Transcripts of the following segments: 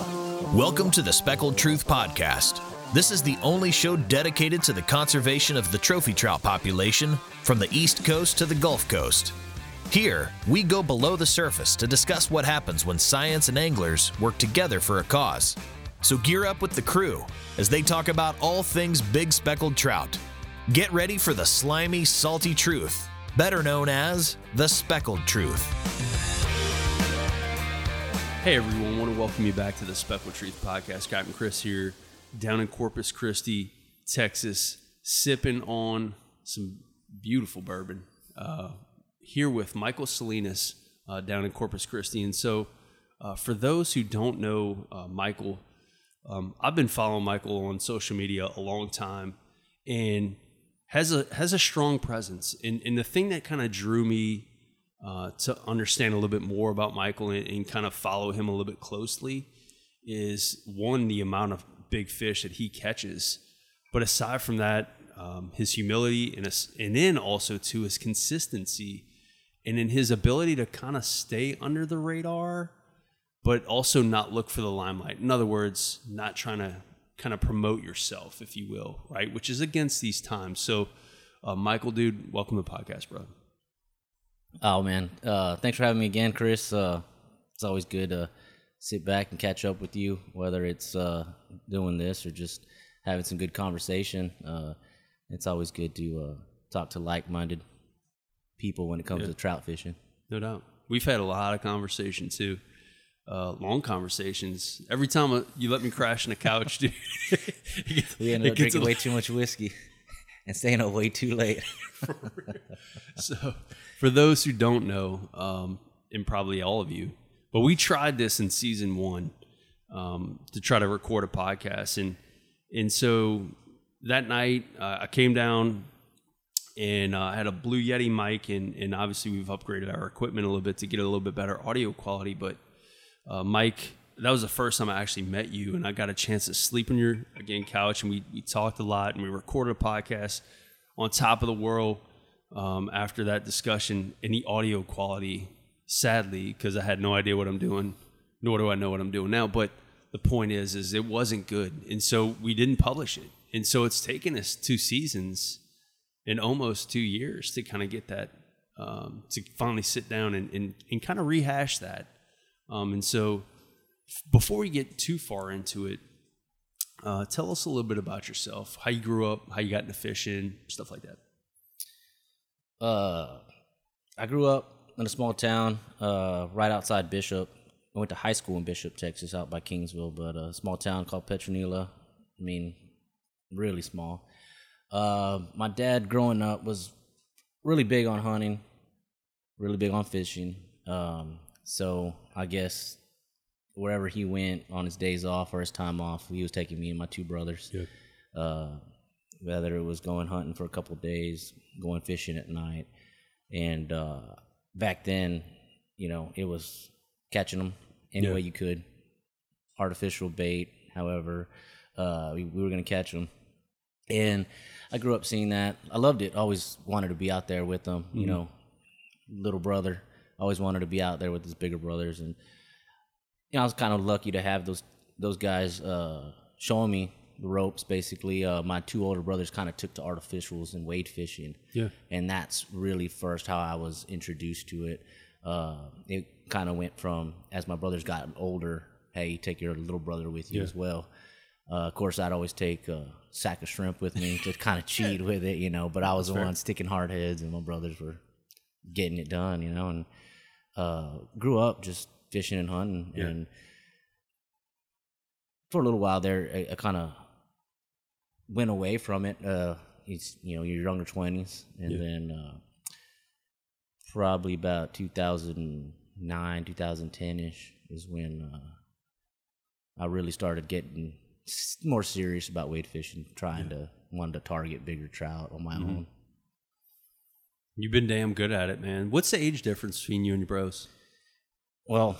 Welcome to the Speckled Truth Podcast. This is the only show dedicated to the conservation of the trophy trout population from the East Coast to the Gulf Coast. Here, we go below the surface to discuss what happens when science and anglers work together for a cause. So gear up with the crew as they talk about all things big speckled trout. Get ready for the slimy, salty truth, better known as the Speckled Truth. Hey everyone, want to welcome you back to the Speckled Truth Podcast. Captain Chris here, down in Corpus Christi, Texas, sipping on some beautiful bourbon. Uh, here with Michael Salinas uh, down in Corpus Christi. And so, uh, for those who don't know uh, Michael, um, I've been following Michael on social media a long time, and has a has a strong presence. And, and the thing that kind of drew me uh, to understand a little bit more about Michael and, and, kind of follow him a little bit closely is one the amount of big fish that he catches, but aside from that, um, his humility and and then also to his consistency and in his ability to kind of stay under the radar, but also not look for the limelight. In other words, not trying to kind of promote yourself, if you will, right? Which is against these times. So, uh, Michael, dude, welcome to the podcast, bro. Oh man, uh, thanks for having me again, Chris. Uh, it's always good to sit back and catch up with you, whether it's uh, doing this or just having some good conversation. Uh, it's always good to uh, talk to like-minded people when it comes Yeah. to trout fishing. No doubt. We've had a lot of conversation too. Uh, long conversations. Every time you let me crash in the couch, dude. We ended up drinking way too much whiskey and staying up way too late. So, for those who don't know, um, and probably all of you, but we tried this in season one um, to try to record a podcast, and and so that night uh, I came down and uh, I had a Blue Yeti mic, and and obviously we've upgraded our equipment a little bit to get a little bit better audio quality, but uh, Mike, that was the first time I actually met you, and I got a chance to sleep on your again couch, and we we talked a lot, and we recorded a podcast on top of the world. Um, after that discussion, the audio quality, sadly, because I had no idea what I'm doing, nor do I know what I'm doing now. But the point is, is it wasn't good, and so we didn't publish it, and so it's taken us two seasons and almost two years to kind of get that um, to finally sit down and, and, and kind of rehash that. Um, and so, before we get too far into it, uh, tell us a little bit about yourself, how you grew up, how you got into fishing, stuff like that. Uh, I grew up in a small town uh, right outside Bishop. I went to high school in Bishop, Texas, out by Kingsville, but a small town called Petronila. I mean, really small. Uh, my dad, growing up, was really big on hunting, really big on fishing. Um, so I guess wherever he went on his days off or his time off, he was taking me and my two brothers. Uh, whether it was going hunting for a couple of days, going fishing at night, and uh, back then, you know, it was catching them any Yeah. way you could, artificial bait. However, uh, we, we were gonna catch them, and I grew up seeing that. I loved it. Always wanted to be out there with them. You know, little brother. Always wanted to be out there with his bigger brothers, and you know, I was kind of lucky to have those those guys uh, showing me the ropes. Basically, uh, my two older brothers kind of took to artificials and wade fishing. Yeah. and that's really first how I was introduced to it. Uh, it kind of went from as my brothers got older. Hey, take your little brother with you Yeah. as well. Uh, of course, I'd always take a sack of shrimp with me to kind of cheat with it, you know. But I was the one sticking hard heads, and my brothers were getting it done, you know. And uh, grew up just fishing and hunting, Yeah. and for a little while there, I, I kind of went away from it. Uh, it's you know your younger twenties, and Yeah. then uh, probably about 2009, 2010 ish is when uh, I really started getting more serious about wade fishing, trying to wanted to target bigger trout on my Mm-hmm. own. You've been damn good at it, man. What's the age difference between you and your bros? Well,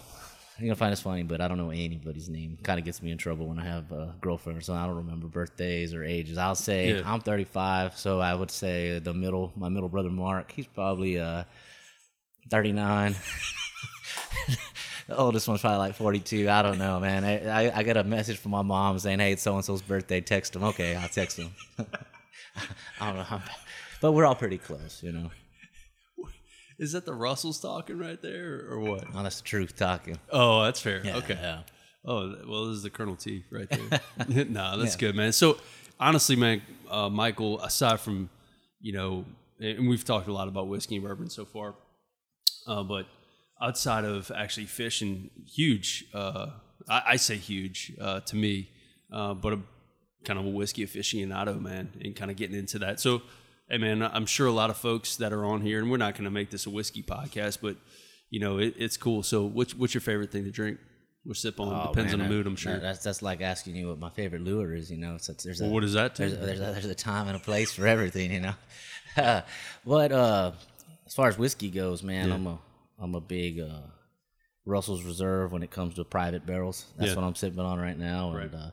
you're gonna find this funny, but I don't know anybody's name. Kind of gets me in trouble when I have a girlfriend or something. I don't remember birthdays or ages. I'll say Yeah. I'm 35, so I would say the middle, my middle brother Mark, he's probably uh 39. The oldest one's probably like 42. I don't know, man. I, I, I got a message from my mom saying, hey, it's so and so's birthday. Text him. Okay, I'll text him. I don't know. But we're all pretty close, you know. Is that the Russells talking right there, or what? Oh, that's the truth talking. Oh, that's fair. Yeah, okay. yeah. Oh, well, this is the Colonel T right there. no, that's good, man. So, honestly, man, uh, Michael, aside from, you know, and we've talked a lot about whiskey and bourbon so far, uh, but outside of actually fishing, huge, uh, I, I say huge uh, to me, uh, but a kind of a whiskey aficionado, man, and kind of getting into that. So, hey, man, I'm sure a lot of folks that are on here, and we're not going to make this a whiskey podcast, but, you know, it, it's cool. So, what's, what's your favorite thing to drink? Or sip on Oh, depends man, on the mood. I'm sure. that's that's like asking you what my favorite lure is. You know, so there's a, Well, what does that there's, there's, a, there's a time and a place for everything. You know, but uh, as far as whiskey goes, man, Yeah. I'm a I'm a big uh, Russell's Reserve when it comes to private barrels. That's Yeah. what I'm sipping on right now, Right. and uh,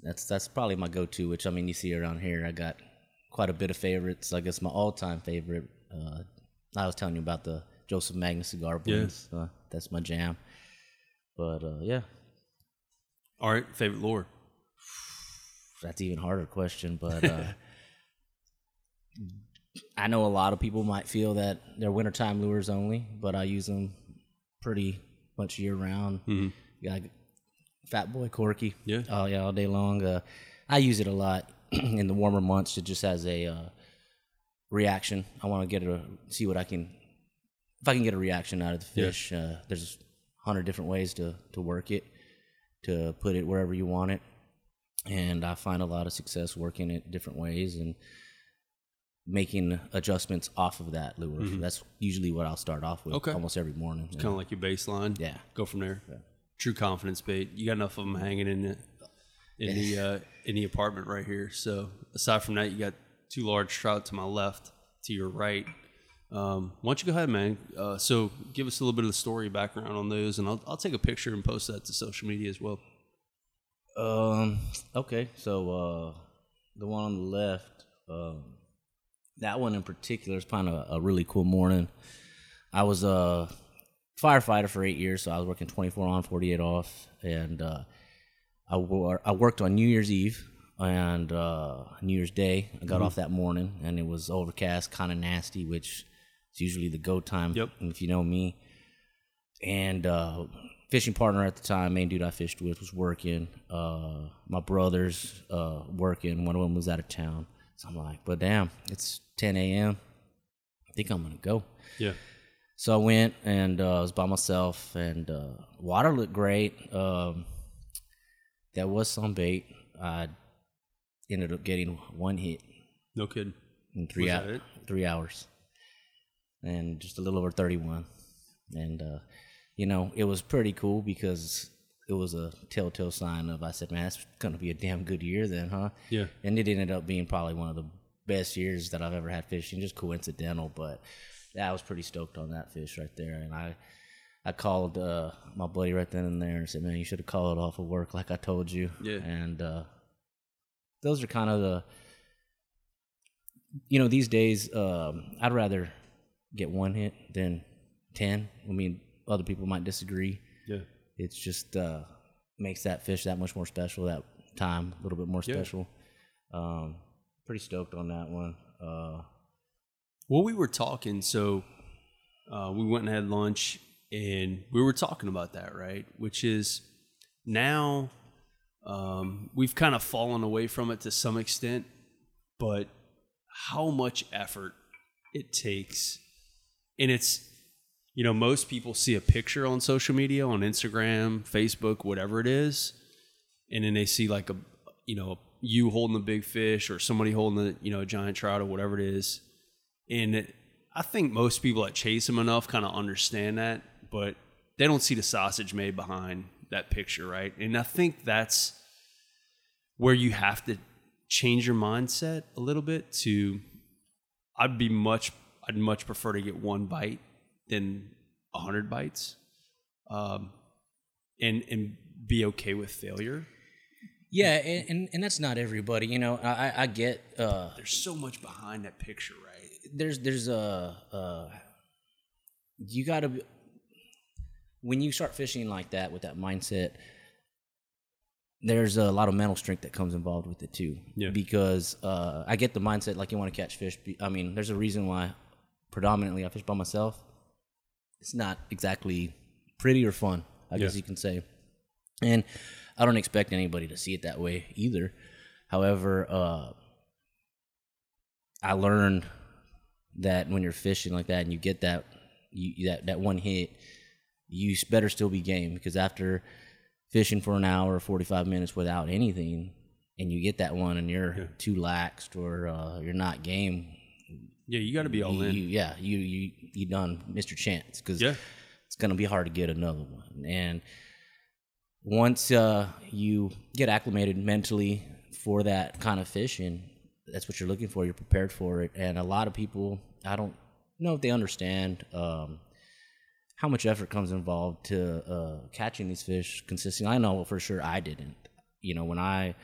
that's that's probably my go-to. Which I mean, you see around here, I got quite a bit of favorites. I guess my all-time favorite. Uh, I was telling you about the Joseph Magnus cigar blends. Uh, that's my jam. But uh, yeah, All right, favorite lure. that's an even harder question, but uh, I know a lot of people might feel that they're wintertime lures only, but I use them pretty much year round. Mm-hmm. Got Fat Boy Corky, Yeah. oh yeah, all day long. Uh, I use it a lot in the warmer months. It just has a uh, reaction. I want to get a see what I can if I can get a reaction out of the Yeah. fish. Uh, there's a hundred different ways to to work it, to put it wherever you want it and I find a lot of success working it different ways and making adjustments off of that lure. That's usually what I'll start off with Mm-hmm. Okay. almost every morning. Kind of like your baseline. Yeah. Go from there. True confidence bait. You got enough of them hanging in in the uh, in the apartment right here. So aside from that, you got two large trout to my left, to your right. Um, why don't you go ahead, man? Uh, so give us a little bit of the story background on those, and I'll I'll take a picture and post that to social media as well. Um. Okay. So uh, the one on the left, um, that one in particular is kind of a, a really cool morning. I was a firefighter for eight years, so I was working 24 on, 48 off, and uh, I, I worked on New Year's Eve and uh, New Year's Day. I got off that morning, and it was overcast, kind of nasty, which is usually the go time. Yep. If you know me, and uh, fishing partner at the time, main dude I fished with, was working. Uh, my brother's uh, working. One of them was out of town. So I'm like, but damn, it's 10 a.m. I think I'm gonna go. Yeah. So I went and uh, I was by myself, and uh, water looked great. Um, there was some bait. I ended up getting one hit No kidding. in three Was hou- three hours, and just a little over thirty-one. And uh, you know, it was pretty cool because it was a telltale sign of I said, "Man, it's gonna be a damn good year then, huh?" Yeah. And it ended up being probably one of the best years that I've ever had fishing. Just coincidental, but yeah, I was pretty stoked on that fish right there. And I, I called uh, my buddy right then and there and said, "Man, you should have called it off of work like I told you." Yeah. And uh, those are kind of the, you know, these days um, I'd rather get one hit than ten. I mean, other people might disagree. Yeah. It's just uh, makes that fish that much more special. That time a little bit more special. Yeah. Um, pretty stoked on that one. Uh, Well, we were talking, so uh, we went and had lunch, and we were talking about that, right? Which is now um, we've kind of fallen away from it to some extent, but how much effort it takes, and it's you know most people see a picture on social media, on Instagram, Facebook, whatever it is, and then they see like a you know you holding the big fish or somebody holding a you know a giant trout or whatever it is and it, I think most people that chase them enough kind of understand that, but they don't see the sausage made behind that picture, right? And I think that's where you have to change your mindset a little bit to I'd be much I'd much prefer to get one bite than a hundred bites. Um and and be okay with failure. yeah, and, and and that's not everybody. You know, I I- get uh, There's so much behind that picture, right? there's there's a uh, you got to. When you start fishing like that with that mindset, there's a lot of mental strength that comes involved with it too. Yeah. Because uh, I get the mindset like you want to catch fish. I mean, there's a reason why predominantly I fish by myself. It's not exactly pretty or fun, I guess you can say. And I don't expect anybody to see it that way either. However, uh, I learned that when you're fishing like that and you get that you that that one hit, you better still be game because after fishing for an hour or 45 minutes without anything and you get that one and you're too laxed or uh, you're not game Yeah, you got to be all you, in. you- yeah you you you done missed your chance because Yeah. it's gonna be hard to get another one and once uh, you get acclimated mentally for that kind of fishing that's what you're looking for you're prepared for it and a lot of people i don't know if they understand um, how much effort comes involved to uh, catching these fish consistently i know for sure i didn't you know when i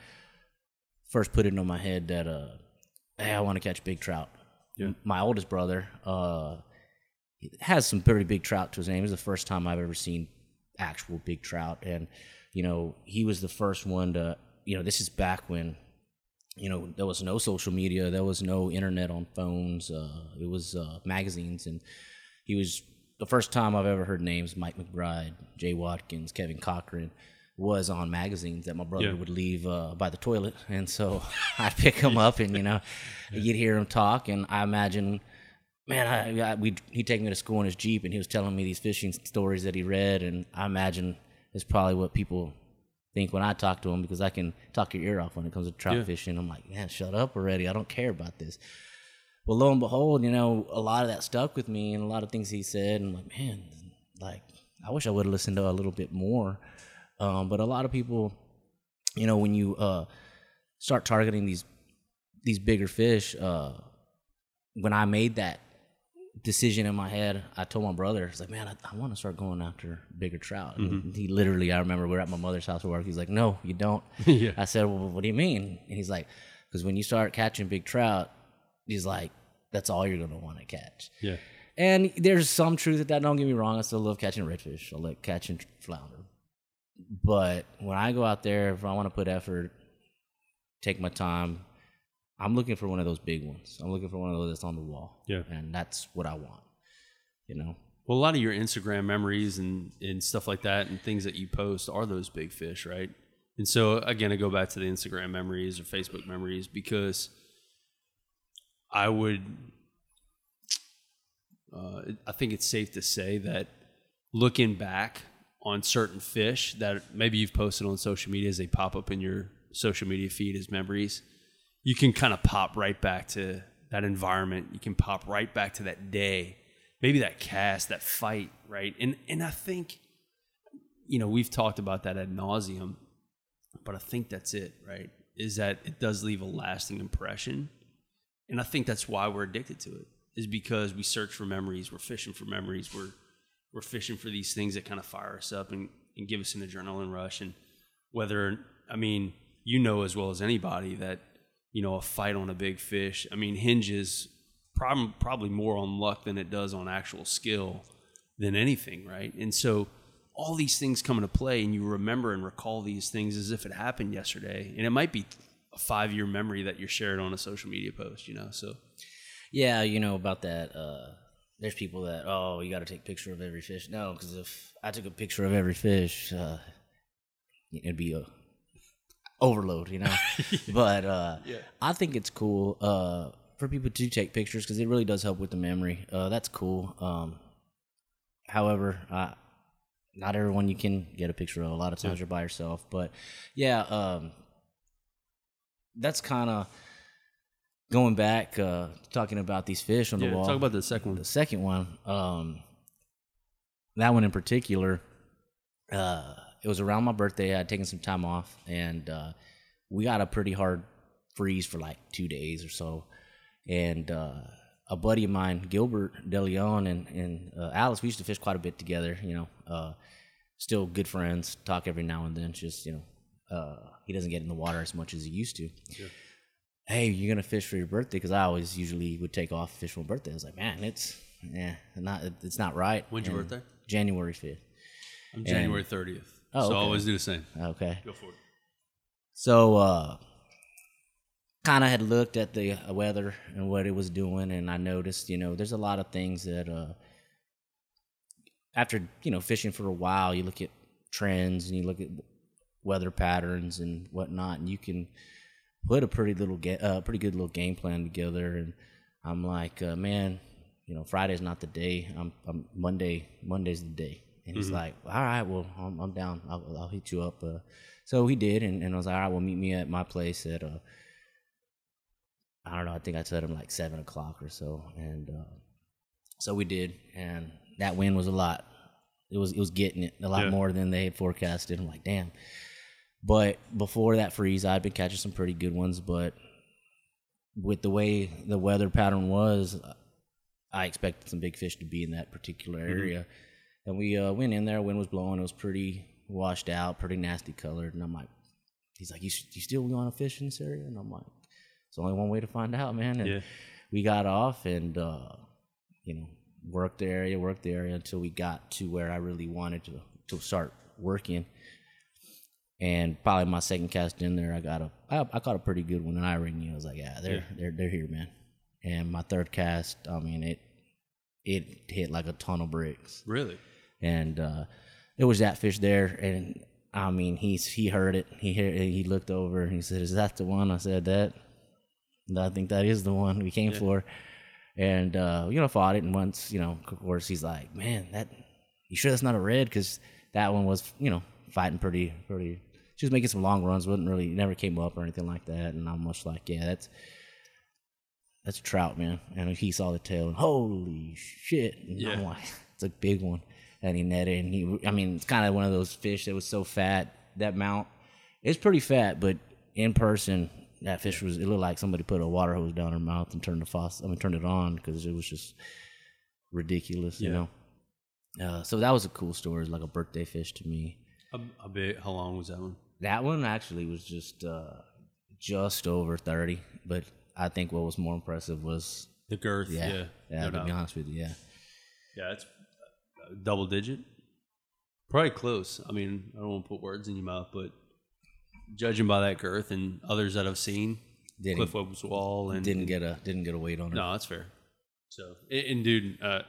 first put it into my head that uh, hey i want to catch big trout Yeah. my oldest brother uh, has some pretty big trout to his name. It was the first time I've ever seen actual big trout, and you know he was the first one to. You know, this is back when you know there was no social media, there was no internet on phones. Uh, it was uh, magazines, and he was the first time I've ever heard names Mike McBride, Jay Watkins, Kevin Cochran was on magazines that my brother Yeah. would leave uh, by the toilet, and so I'd pick him up, and you know, you'd hear him talk, and I imagine man, I, I we he'd take me to school in his jeep, and he was telling me these fishing stories that he read, and I imagine it's probably what people think when I talk to him because I can talk your ear off when it comes to trout Yeah. fishing. I'm like, man, shut up already. I don't care about this. Well, lo and behold, you know, a lot of that stuck with me, and a lot of things he said, and I'm like, man, like I wish I would have listened to a little bit more. Um, but a lot of people, you know, when you uh, start targeting these these bigger fish, uh, when I made that decision in my head, I told my brother, "It's like, man, I, I want to start going after bigger trout." And he literally, I remember we are at my mother's house for work. He's like, "No, you don't." Yeah. I said, "Well, what do you mean?" And he's like, "Because when you start catching big trout, he's like, that's all you're gonna want to catch." Yeah. And there's some truth to that. Don't get me wrong. I still love catching redfish. I like catching flounder. But when I go out there, if I want to put effort, take my time, I'm looking for one of those big ones. I'm looking for one of those that's on the wall. Yeah. And that's what I want. You know? Well, a lot of your Instagram memories and, and stuff like that and things that you post are those big fish, right? And so, again, I go back to the Instagram memories or Facebook memories because I would, uh, I think it's safe to say that looking back on certain fish that maybe you've posted on social media as they pop up in your social media feed as memories, you can kind of pop right back to that environment. You can pop right back to that day, maybe that cast, that fight, right? And and I think, you know, we've talked about that ad nauseum, but I think that's it, right? Is that it does leave a lasting impression, and I think that's why we're addicted to it. Is because we search for memories, we're fishing for memories, we're we're fishing for these things that kind of fire us up and, and give us an adrenaline rush. And whether, I mean, you know as well as anybody that, you know, a fight on a big fish, I mean, hinges prob- probably more on luck than it does on actual skill than anything, right? And so all these things come into play and you remember and recall these things as if it happened yesterday. And it might be five year memory that you're shared on a social media post, you know? So, Yeah, you know about that. Uh, there's people that oh, you got to take picture of every fish. No, because if I took a picture of every fish, uh, it'd be a overload, you know. but uh, I think it's cool uh, for people to take pictures because it really does help with the memory. Uh, that's cool. Um, however, uh, not everyone you can get a picture of. A lot of times you're by yourself. But yeah, um, that's kind of going back uh, talking about these fish on the yeah, wall. talk about the second one. the second one. Um, that one in particular, uh, it was around my birthday. I had taken some time off, and uh, we got a pretty hard freeze for like two days or so. And uh, a buddy of mine, Gilbert DeLeon, and and uh, Alice, we used to fish quite a bit together. You know, uh, still good friends. Talk every now and then. Just you know, uh, he doesn't get in the water as much as he used to. Hey, you're gonna fish for your birthday? Because I always usually would take off fish for my birthday. I was like, man, it's yeah, not it's not right. When's your And birthday? January fifth. I'm January 30th. Oh, so okay. Always do the same. Okay. Go for it. So, uh, kind of had looked at the uh, weather and what it was doing, and I noticed, you know, there's a lot of things that, uh, after you know fishing for a while, you look at trends and you look at weather patterns and whatnot, and you can put a pretty little, ga- uh, pretty good little game plan together. And I'm like, uh, man, you know, Friday's not the day. I'm, I'm Monday. Monday's the day. And he's like, all right, well, I'm, I'm down. I'll, I'll hit you up. Uh, so he did, and, and I was like, all right, well, meet me at my place at, uh, I don't know, I think I said him like seven o'clock or so, and uh, so we did, and that wind was a lot. It was it was getting it a lot Yeah. more than they had forecasted. I'm like, damn. But before that freeze, I'd been catching some pretty good ones, but with the way the weather pattern was, I expected some big fish to be in that particular area. And we uh, went in there, wind was blowing, it was pretty washed out, pretty nasty colored. And I'm like, he's like, you, you still want to fish in this area? And I'm like, it's only one way to find out, man. And Yeah. we got off and, uh, you know, worked the area, worked the area until we got to where I really wanted to, to start working. And probably my second cast in there, I got a, I, I caught a pretty good one, and I already knew I was like, yeah, they're they're they're here, man. And my third cast, I mean, it it hit like a ton of bricks, Really? and uh, there was that fish there, and I mean, he's he heard it, he heard, he looked over, and he said, "Is that the one?" I said, "That, I think that is the one we came for." And uh, you know, fought it, and once you know, of course, he's like, "Man, that you sure that's not a red?" Because that one was, you know, fighting pretty, pretty. She was making some long runs, wasn't really, never came up or anything like that. And I'm much like, yeah, that's that's a trout, man. And he saw the tail, and holy shit! And I'm Yeah. like, it's a big one. And he netted, and he, I mean, it's kind of one of those fish that was so fat. That mount, it's pretty fat, but in person, that fish was. It looked like somebody put a water hose down her mouth and turned the faucet. I mean, turned it on because it was just ridiculous, you Yeah. know. Uh, so that was a cool story. It was like a birthday fish to me. A, a bit. How long was that one? That one actually was just uh, just over thirty, but I think what was more impressive was The girth. yeah, Yeah. yeah. no to doubt. be honest with you, yeah. Yeah, it's uh, double digit. Probably close. I mean, I don't want to put words in your mouth, but judging by that girth and others that I've seen, Didn't- Cliff Webber's Wall, and Didn't get a didn't get a weight on her. no, that's fair. So, and, and dude, uh,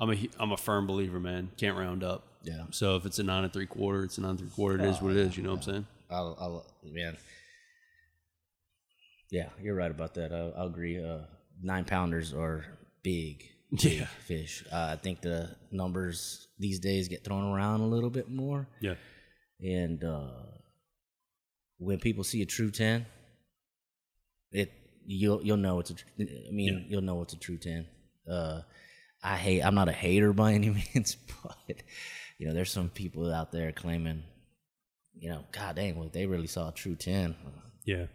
I'm a I'm a firm believer, man. Can't round up. Yeah. So if it's a nine and three quarter, it's a nine and three quarter. It is what it is. You know what I'm saying? I'll, I'll man. Yeah, you're right about that. I'll, I'll agree. Uh, nine pounders are big, big Yeah. fish. Uh, I think the numbers these days get thrown around a little bit more, Yeah. and uh, when people see a true ten, it you'll you'll know it's a. I mean, you'll know it's a true ten. Uh, I hate. I'm not a hater by any means, but you know, there's some people out there claiming, you know, God dang, well, they really saw a true ten. Yeah.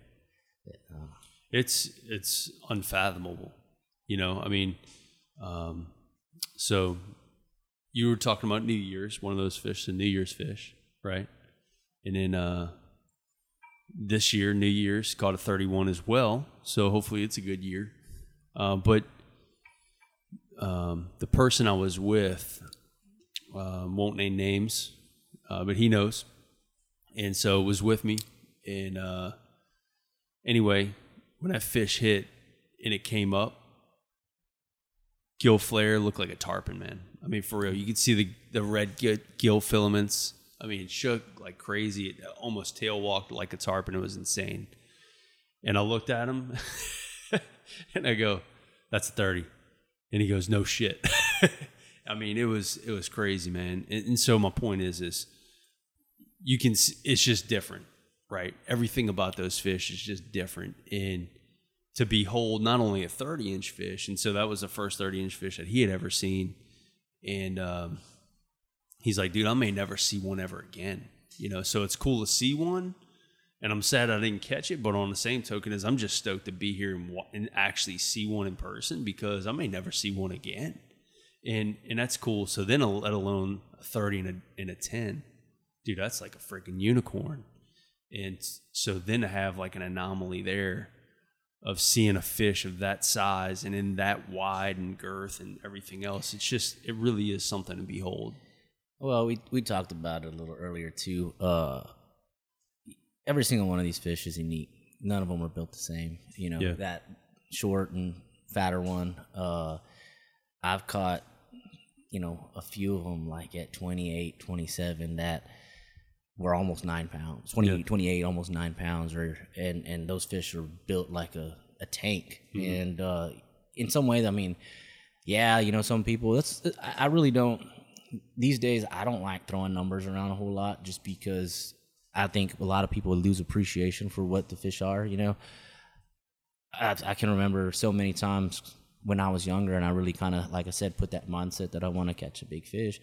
It's it's unfathomable. You know, I mean, um, so you were talking about New Year's, one of those fish, the New Year's fish, right? And then uh, this year, New Year's caught a 31 as well. So hopefully it's a good year. Uh, but um, the person I was with uh, won't name names, uh, but he knows. And so it was with me. And uh, anyway, when that fish hit and it came up, gill flare looked like a tarpon, man. I mean, for real, you could see the the red gill, gill filaments. I mean, it shook like crazy. It almost tail walked like a tarpon. It was insane. And I looked at him, and I go, "That's a 30. And he goes, "No shit." I mean, it was it was crazy, man. And, and so my point is, is you can it's just different right? Everything about those fish is just different. And to behold not only a 30 inch fish and so that was the first 30 inch fish that he had ever seen. And um, he's like dude i may never see one ever again you know? So it's cool to see one. And i'm sad i didn't catch it but on the same token as i'm just stoked to be here and, and actually see one in person because i may never see one again and and that's cool so then let alone a 30 and a, and a 10 dude, that's like a freaking unicorn. And so then to have like an anomaly there of seeing a fish of that size and in that wide and girth and everything else, it's just, it really is something to behold. Well, we we talked about it a little earlier too. Uh, every single one of these fish is unique. None of them are built the same. You know Yeah. that short and fatter one. Uh, I've caught, you know, a few of them like at 28, 27 that were almost nine pounds, 20, Yeah. 28, almost nine pounds, or and and those fish are built like a a tank. And uh, in some ways, I mean, yeah, you know, some people. That's I I really don't. These days, I don't like throwing numbers around a whole lot, just because I think a lot of people lose appreciation for what the fish are. You know, I, I can remember so many times when I was younger, and I really kind of, like I said, put that mindset that I want to catch a big fish.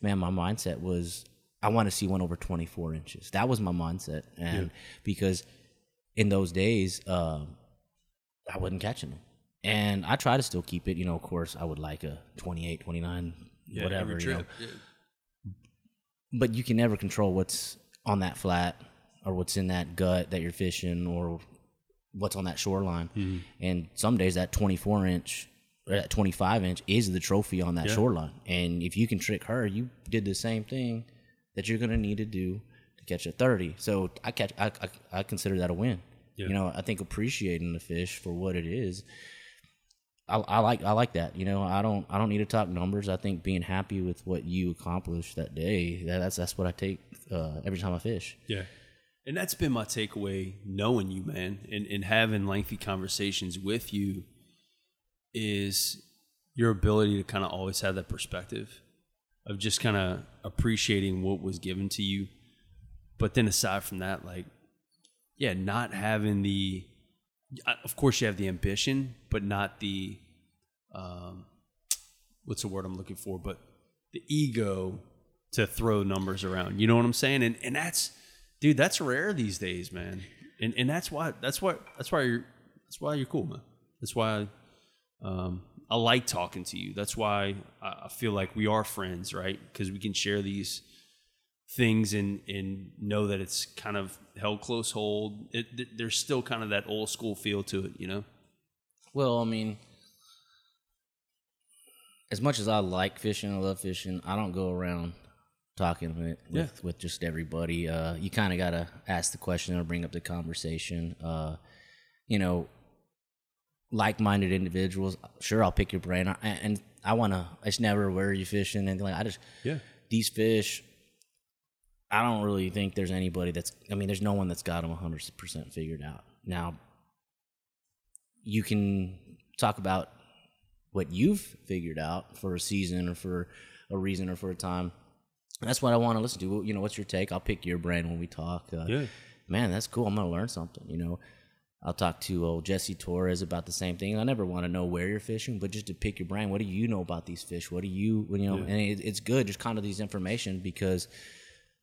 Man, my mindset was I want to see one over 24 inches. That was my mindset, and because in those days, um, I wasn't catching them. And I try to still keep it. You know, of course, I would like a 28, 29, whatever. every You know. Yeah. but you can never control what's on that flat or what's in that gut that you're fishing or what's on that shoreline. Mm-hmm. And some days that 24 inch or that 25 inch is the trophy on that Yeah. shoreline. And if you can trick her, you did the same thing that you're going to need to do to catch a 30. So I catch, I, I, I consider that a win. Yeah. You know, I think appreciating the fish for what it is. I, I like I like that. You know, I don't I don't need to talk numbers. I think being happy with what you accomplished that day. That, that's that's what I take uh, every time I fish. Yeah. And that's been my takeaway knowing you, man, and, and having lengthy conversations with you is your ability to kind of always have that perspective of just kind of appreciating what was given to you. But then aside from that, like, yeah, not having the, of course, you have the ambition, but not the, um, what's the word I'm looking for? But the ego to throw numbers around. You know what I'm saying? And and that's, dude, that's rare these days, man. And and that's why that's why that's why you're that's why you're cool, man. That's why um, I like talking to you. That's why I, feel like we are friends, right? Because we can share these things and and know that it's kind of held close hold. It, th- there's still kind of that old school feel to it, you know. Well, I mean, as much as I like fishing, I love fishing. I don't go around talking with Yeah. with, with just everybody. Uh, you kind of gotta ask the question or bring up the conversation. Uh, you know, like-minded individuals. Sure, I'll pick your brain, I, and I wanna. It's never where are you fishing and like I just Yeah. these fish. I don't really think there's anybody that's. I mean, there's no one that's got them 100 percent figured out. Now, you can talk about what you've figured out for a season or for a reason or for a time. That's what I want to listen to. You know, what's your take? I'll pick your brain when we talk. Uh, Yeah. Man, that's cool. I'm gonna learn something. You know, I'll talk to old Jesse Torres about the same thing. I never want to know where you're fishing, but just to pick your brain. What do you know about these fish? What do you, you know? And it, it's good, just kind of these information because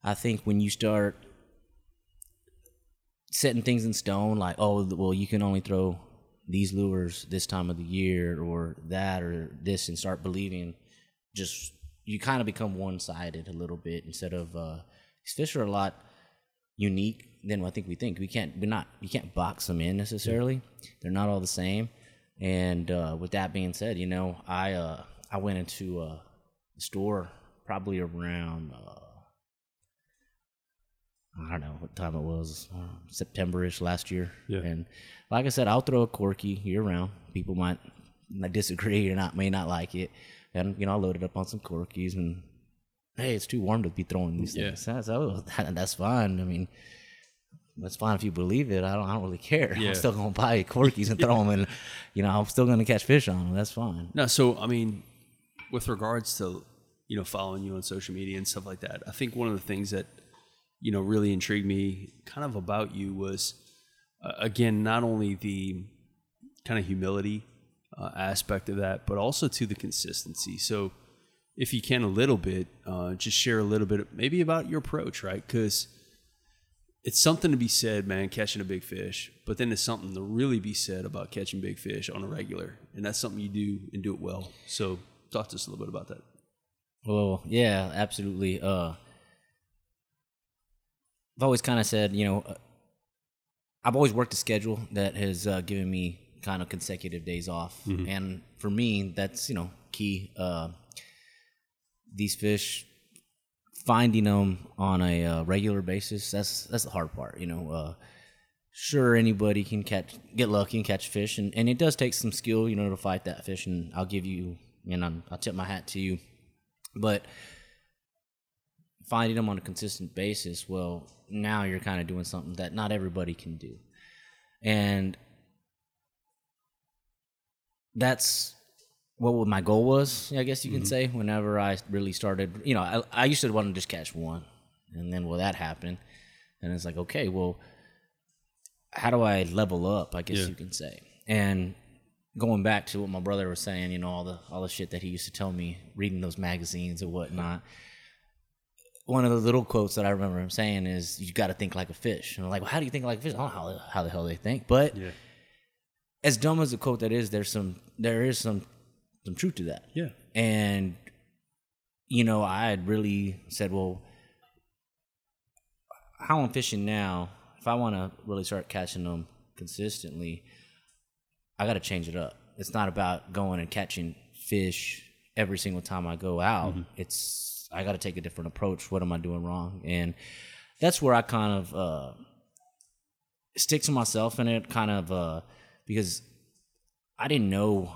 I think when you start setting things in stone, like oh, well, you can only throw these lures this time of the year or that or this, and start believing, just you kind of become one sided a little bit instead of uh, these fish are a lot unique than I think we think. We can't we're not you can't box them in necessarily. They're not all the same. And uh, with that being said, you know, I uh, I went into uh, the store probably around uh, I don't know what time it was, uh, September-ish last year. Yeah. And like I said, I'll throw a corky year round. People might, might disagree or not, may not like it. And, you know, I loaded up on some corkies and, hey, it's too warm to be throwing these Yeah. things. That's, oh, that, that's fine. I mean, that's fine if you believe it. I don't, I don't really care. Yeah. I'm still going to buy corkies and throw them and, you know, I'm still going to catch fish on them. That's fine. No, so I mean, with regards to you know following you on social media and stuff like that, I think one of the things that you know really intrigued me kind of about you was uh, again not only the kind of humility uh, aspect of that, but also to the consistency. So if you can a little bit, uh, just share a little bit maybe about your approach, right? Because it's something to be said, man, catching a big fish, but then it's something to really be said about catching big fish on a regular. And that's something you do and do it well. So talk to us a little bit about that. Well, yeah, absolutely. Uh, I've always kind of said, you know, uh, I've always worked a schedule that has uh, given me kind of consecutive days off, and for me, that's you know key. Uh, these fish, finding them on a uh, regular basis that's that's the hard part. You know, uh, sure anybody can catch get lucky and catch fish, and, and it does take some skill, you know, to fight that fish. And I'll give you, and i I'll tip my hat to you, but finding them on a consistent basis, well, now you're kind of doing something that not everybody can do. And that's what my goal was, I guess you can mm-hmm. say, whenever I really started. You know, I, I used to want to just catch one. And then, well, that happened. And it's like, okay, well, how do I level up, I guess Yeah. you can say. And going back to what my brother was saying, you know, all the all the shit that he used to tell me reading those magazines and whatnot one of the little quotes that I remember him saying is, "You got to think like a fish." And I'm like, well, "How do you think like a fish?" I don't know how, how the hell they think, but Yeah. As dumb as the quote that is, there's some there is some some truth to that. Yeah. And you know, I had really said, "Well, how I'm fishing now, if I want to really start catching them consistently, I got to change it up. It's not about going and catching fish every single time I go out. It's I got to take a different approach. What am I doing wrong? And that's where I kind of uh, stick to myself in it, kind of uh, because I didn't know.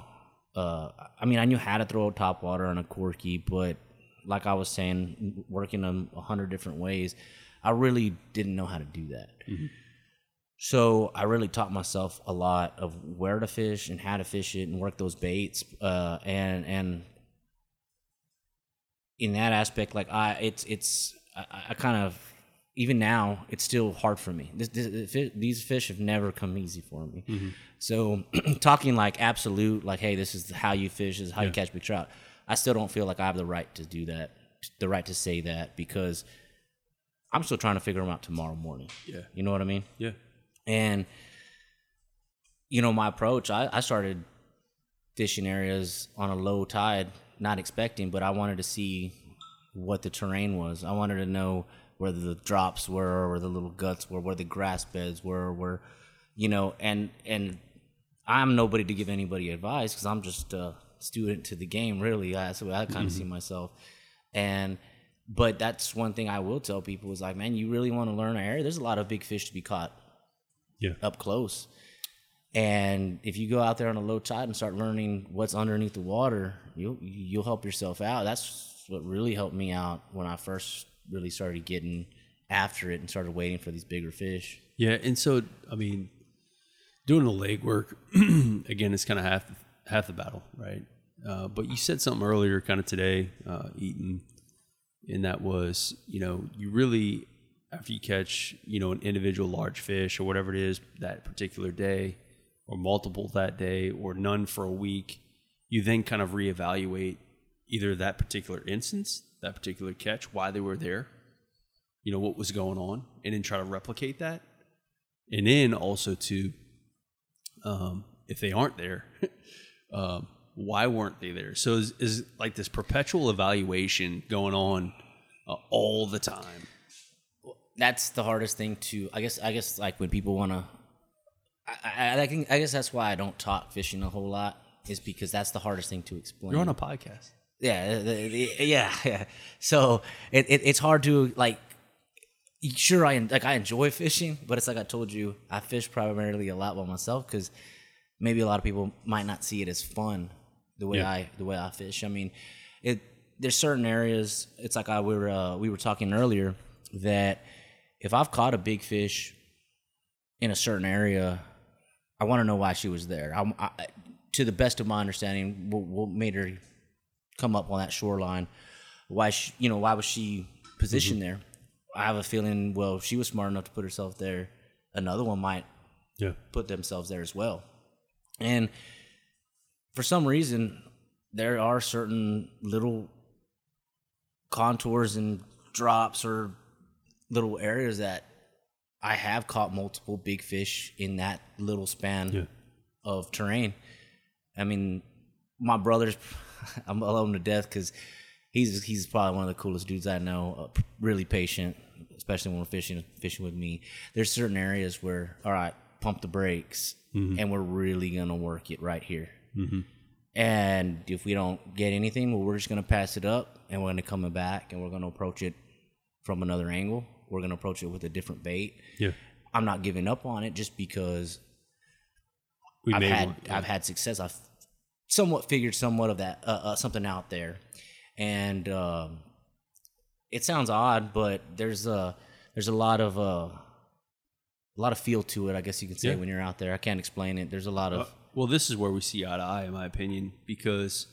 Uh, I mean, I knew how to throw a top water on a corky, but like I was saying, working them a hundred different ways, I really didn't know how to do that. So I really taught myself a lot of where to fish and how to fish it and work those baits. Uh, and and in that aspect, like I, it's it's I, I kind of even now it's still hard for me. This, this, the these fish have never come easy for me. Mm-hmm. So talking like absolute, like hey, this is how you fish, this is how you catch big trout. I still don't feel like I have the right to do that, the right to say that because I'm still trying to figure them out tomorrow morning. Yeah. You know what I mean? Yeah. And you know, my approach, I, I started fishing areas on a low tide, not expecting, but I wanted to see what the terrain was. I wanted to know where the drops were, where the little guts were, where the grass beds were, where you know, and and I'm nobody to give anybody advice because I'm just a student to the game, really. That's the way I kind of mm-hmm. see myself. And but that's one thing I will tell people is like, man, you really want to learn an area. There's a lot of big fish to be caught Yeah. up close. And if you go out there on a low tide and start learning what's underneath the water, you'll you'll help yourself out. That's what really helped me out when I first really started getting after it and started waiting for these bigger fish. Yeah, and so I mean, doing the legwork again is kind of half half the battle, right? Uh, but you said something earlier, kind of today, uh, and that was you know you really after you catch you know an individual large fish or whatever it is that particular day, or multiple that day, or none for a week, you then kind of reevaluate either that particular instance, that particular catch, why they were there, you know what was going on, and then try to replicate that. And then also to um, if they aren't there um, why weren't they there? So is, is like this perpetual evaluation going on uh, all the time? That's the hardest thing to I guess I guess like when people want to I, I, I, think, I guess that's why I don't talk fishing a whole lot is because that's the hardest thing to explain. you're on a podcast Yeah, the- the- yeah, yeah. So it, it it's hard to like. Sure, I like I enjoy fishing, but it's like I told you, I fish primarily a lot by myself because maybe a lot of people might not see it as fun the way Yeah. I the way I fish. I mean, it there's certain areas. It's like I we were uh, we were talking earlier that if I've caught a big fish in a certain area, I want to know why she was there. I'm, I, to the best of my understanding, what, what made her come up on that shoreline? Why, she, you know, why was she positioned mm-hmm. there? I have a feeling. Well, if she was smart enough to put herself there. Another one might yeah put themselves there as well. And for some reason, there are certain little contours and drops or little areas that I have caught multiple big fish in that little span Yeah. of terrain. I mean, my brother's, I'm I love him to death because he's he's probably one of the coolest dudes I know. Uh, really patient, especially when we're fishing fishing with me. There's certain areas where, all right, pump the brakes, and we're really gonna work it right here. And if we don't get anything, well, we're just gonna pass it up, and we're gonna come back, and we're gonna approach it from another angle. We're gonna approach it with a different bait. Yeah. I'm not giving up on it just because We I've had one. I've had success. I've somewhat figured somewhat of that uh, uh, something out there, and um, it sounds odd, but there's a there's a lot of uh, a lot of feel to it. I guess you can say Yeah. when you're out there. I can't explain it. There's a lot of Well, this is where we see eye to eye, in my opinion, because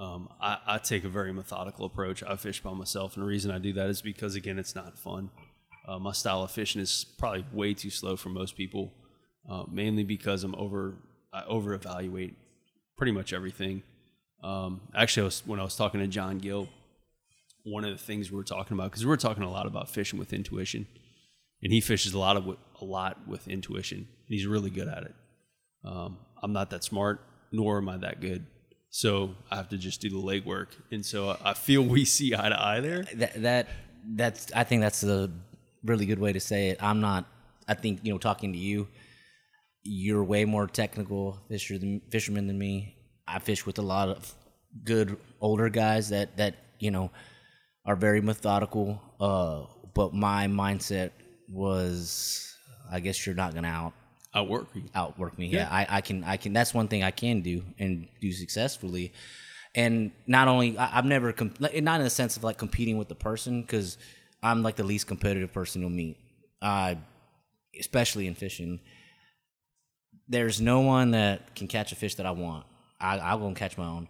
um, I, I take a very methodical approach. I fish by myself, and the reason I do that is because, again, it's not fun. Uh, my style of fishing is probably way too slow for most people, uh, mainly because I'm over I over evaluate pretty much everything. Um, actually, I was, when I was talking to John Gill, one of the things we were talking about because we were talking a lot about fishing with intuition, and he fishes a lot of a lot with intuition, and he's really good at it. Um, I'm not that smart, nor am I that good. So I have to just do the legwork. And so I feel we see eye to eye there. that that that's I think that's a really good way to say it. I'm not. I think you know, talking to you, you're way more technical fisher than, fisherman than me. I fish with a lot of good older guys that that you know are very methodical. Uh, but my mindset was, I guess you're not gonna out Outwork you. outwork me. Yeah, I, I can I can that's one thing I can do and do successfully. And not only I, I've never com- like, not in the sense of like competing with the person because I'm like the least competitive person you'll meet, uh, especially in fishing. There's no one that can catch a fish that I want. I I won't catch my own.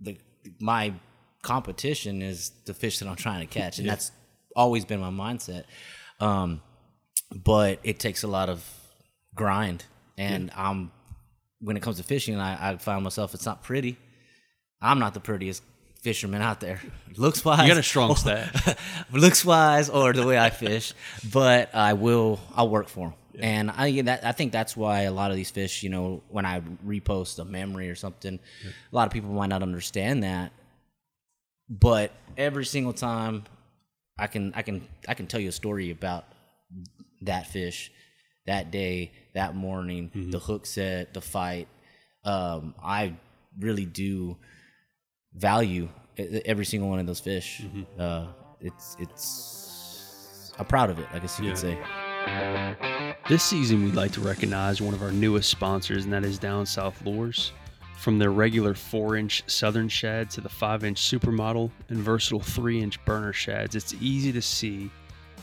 The my competition is the fish that I'm trying to catch, and that's always been my mindset. Um, but it takes a lot of grind and i'm when it comes to fishing I, I find myself it's not pretty i'm not the prettiest fisherman out there looks wise You got a strong staff. looks wise or the way i fish but i will i'll work for them and i that i think that's why a lot of these fish you know when i repost a memory or something a lot of people might not understand that. But every single time i can i can i can tell you a story about that fish that day that morning the hook set the fight. Um, i really do value every single one of those fish. Uh, it's it's i'm proud of it i guess you could say This season, we'd like to recognize one of our newest sponsors, and that is Down South Lures. From their regular 4 inch Southern shad to the 5 inch Supermodel and versatile 3 inch burner shads, it's easy to see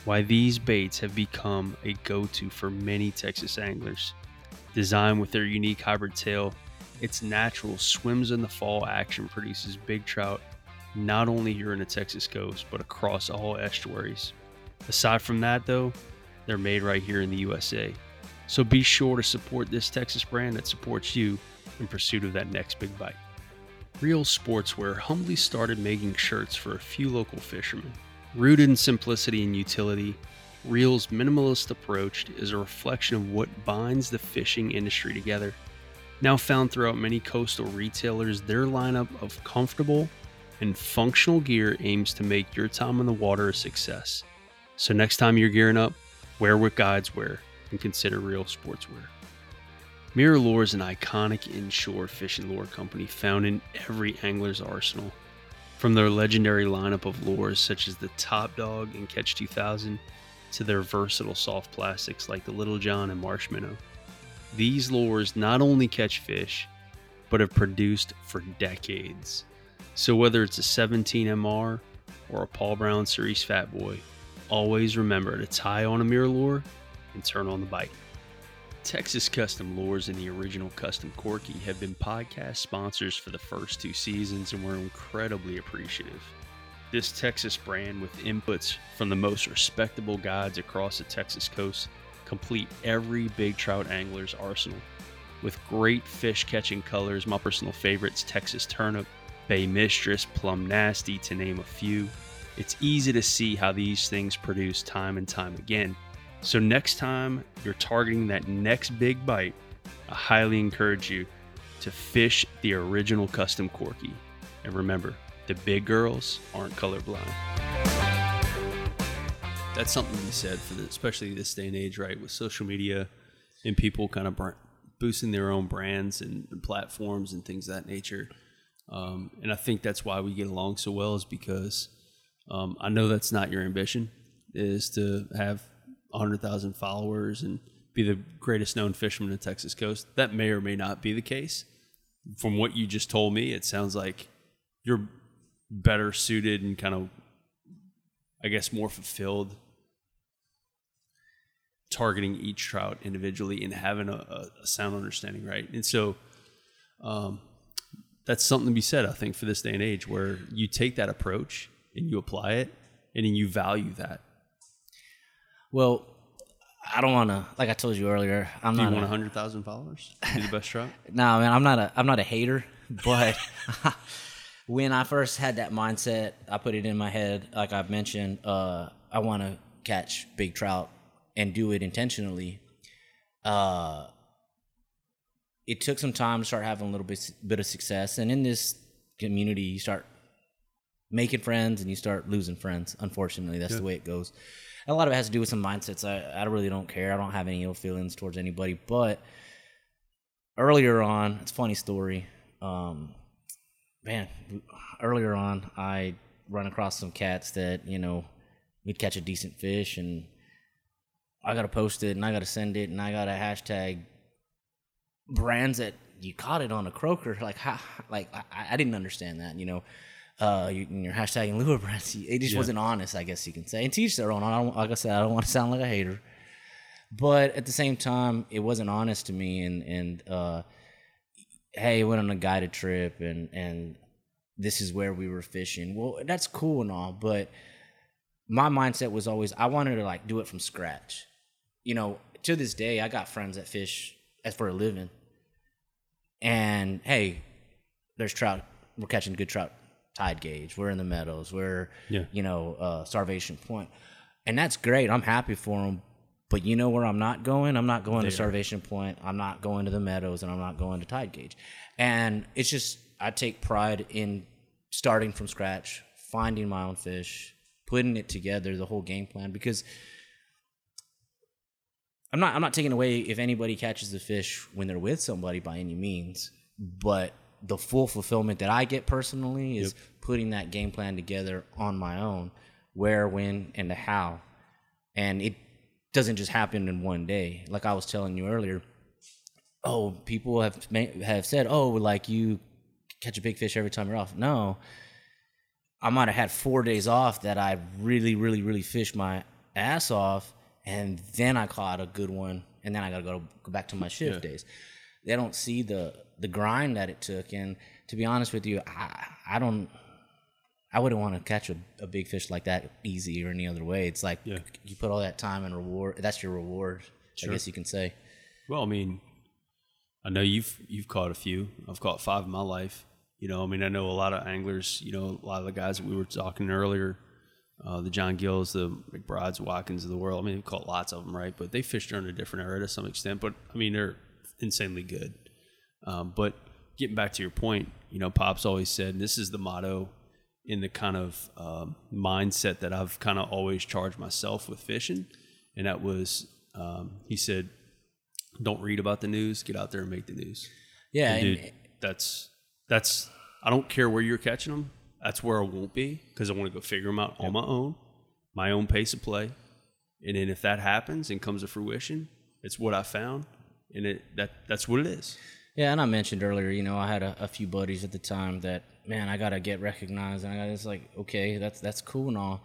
why these baits have become a go to for many Texas anglers. Designed with their unique hybrid tail, its natural swims in the fall action produces big trout not only here in the Texas coast, but across all estuaries. Aside from that, though, they're made right here in the USA. So be sure to support this Texas brand that supports you in pursuit of that next big bite. Real Sportswear humbly started making shirts for a few local fishermen. Rooted in simplicity and utility, Real's minimalist approach is a reflection of what binds the fishing industry together. Now found throughout many coastal retailers, their lineup of comfortable and functional gear aims to make your time on the water a success. So next time you're gearing up, wear what guides wear and consider real sportswear. MirrOlure is an iconic inshore fishing lure company found in every angler's arsenal. From their legendary lineup of lures such as the Top Dog and Catch 2000 to their versatile soft plastics like the Little John and Marsh Minnow. These lures not only catch fish, but have produced for decades. So whether it's a 17MR or a Paul Brown Series Fat Boy, always remember to tie on a MirrOlure and turn on the bite. Texas Custom Lures and the original Custom Corky have been podcast sponsors for the first two seasons, and we're incredibly appreciative. This Texas brand, with inputs from the most respectable guides across the Texas coast, complete every big trout angler's arsenal. With great fish catching colors, my personal favorites Texas Turnip, Bay Mistress, Plum Nasty, to name a few. It's easy to see how these things produce time and time again. So, next time you're targeting that next big bite, I highly encourage you to fish the original custom Corky. And remember, the big girls aren't colorblind. That's something to be said for especially this day and age, right? With social media and people kind of boosting their own brands and, and platforms and things of that nature. Um, and I think that's why we get along so well is because Um, I know that's not your ambition, is to have 100,000 followers and be the greatest known fisherman in the Texas coast. That may or may not be the case. From what you just told me, it sounds like you're better suited and kind of, I guess, more fulfilled targeting each trout individually and having a, a sound understanding, right? And so, um, that's something to be said, I think, for this day and age, where you take that approach and you apply it, and then you value that. Well, I don't want to. Like I told you earlier, I'm Do you not. want a- hundred thousand followers? Be the best trout. No, man, I'm not a I'm not a hater, but when I first had that mindset, I put it in my head, like I've mentioned, uh, I want to catch big trout and do it intentionally. Uh, it took some time to start having a little bit bit of success, and in this community, you start making friends and you start losing friends. Unfortunately, that's the way it goes. A lot of it has to do with some mindsets. I, I really don't care. I don't have any ill feelings towards anybody, but earlier on, it's a funny story. Um, man, earlier on, I run across some cats that you know we'd catch a decent fish, and I gotta post it, and I gotta send it, and I gotta hashtag brands that you caught it on a croaker. Like, how, like I, I didn't understand that, you know. Uh, you, you're hashtagging lure brands. It just wasn't honest, I guess you can say. And teach their own. I don't, like I said, I don't want to sound like a hater but at the same time it wasn't honest to me and and uh hey went on a guided trip and and this is where we were fishing well that's cool and all but my mindset was always i wanted to like do it from scratch you know to this day i got friends that fish as for a living and hey there's trout we're catching good trout tide gauge we're in the meadows we're Yeah. you know uh starvation point. And that's great i'm happy for them but you know where i'm not going? I'm not going to starvation point i'm not going to the meadows and i'm not going to tide gauge. And it's just i take pride in starting from scratch finding my own fish putting it together the whole game plan because I'm not I'm not taking away if anybody catches the fish when they're with somebody by any means, but the full fulfillment that I get personally is putting that game plan together on my own, where, when, and the how. And it doesn't just happen in one day. Like I was telling you earlier, oh, people have have said, oh, like you catch a big fish every time you're off. No, I might have had four days off that I really, really, really fished my ass off, and then I caught a good one, and then I gotta go go back to my shift days. They don't see the the grind that it took, and to be honest with you, I I don't. I wouldn't want to catch a, a big fish like that easy or any other way. It's like Yeah. you put all that time and reward. That's your reward, I guess you can say. Well, I mean, I know you've you've caught a few. I've caught five in my life. You know, I mean, I know a lot of anglers. You know, a lot of the guys that we were talking earlier, uh, the John Gills, the McBrides, Watkins of the world. I mean, we've caught lots of them, right? But they fish during a different era to some extent. But I mean, they're insanely good. Um, but getting back to your point, you know, Pop's always said, and this is the motto in the kind of um, mindset that I've kind of always charged myself with fishing, and that was, um, he said, don't read about the news, get out there and make the news. Yeah, And dude, that's that's. I don't care where you're catching them. That's where I won't be because I want to go figure them out on my own, my own pace of play, and then if that happens and comes to fruition, it's what I found, and it that that's what it is. Yeah, and I mentioned earlier, you know, I had a, a few buddies at the time that, man, I gotta get recognized, and I got it's like, okay, that's that's cool and all,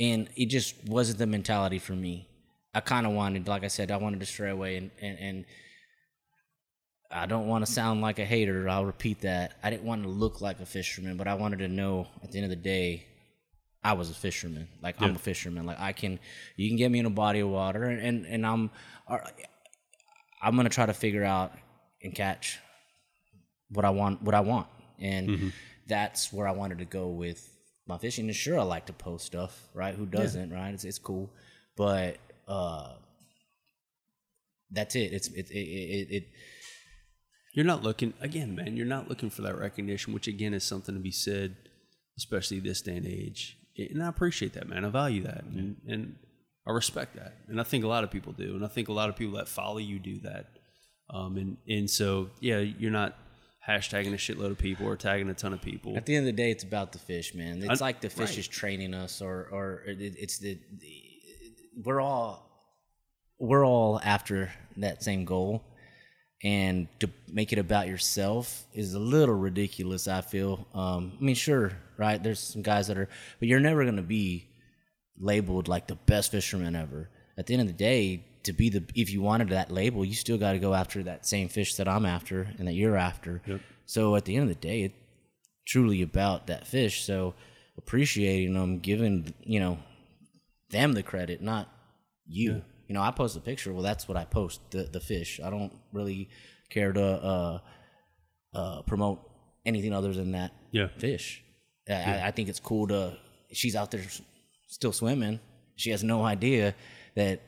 and it just wasn't the mentality for me. I kind of wanted, like I said, I wanted to stray away, and and, and I don't want to sound like a hater. I'll repeat that. I didn't want to look like a fisherman, but I wanted to know at the end of the day, I was a fisherman. Like I'm a fisherman. Like I can, you can get me in a body of water, and and, and I'm, uh, I'm gonna try to figure out and catch what I want. What I want, and that's where I wanted to go with my fishing. And sure, I like to post stuff, right? Who doesn't, right? It's it's cool, but uh, that's it. It's it it it. it You're not looking again, man. You're not looking for that recognition, which again is something to be said, especially this day and age. And I appreciate that, man. I value that, and, and I respect that, and I think a lot of people do, and I think a lot of people that follow you do that. Um, and and so yeah, you're not hashtagging a shitload of people or tagging a ton of people. At the end of the day, it's about the fish, man. It's I- like the fish right. is training us, or or it, it's the, the we're all we're all after that same goal, and to make it about yourself is a little ridiculous. I feel. Um, I mean, sure, right? There's some guys that are, but you're never gonna be labeled like the best fisherman ever. At the end of the day, to be the if you wanted that label, you still got to go after that same fish that I'm after and that you're after. So at the end of the day, it's truly about that fish. So appreciating them, giving you know them the credit, not you. You know, I post a picture. Well, that's what I post the the fish. I don't really care to uh, uh, promote anything other than that Yeah. fish. I- I, I think it's cool to. She's out there still swimming. She has no idea that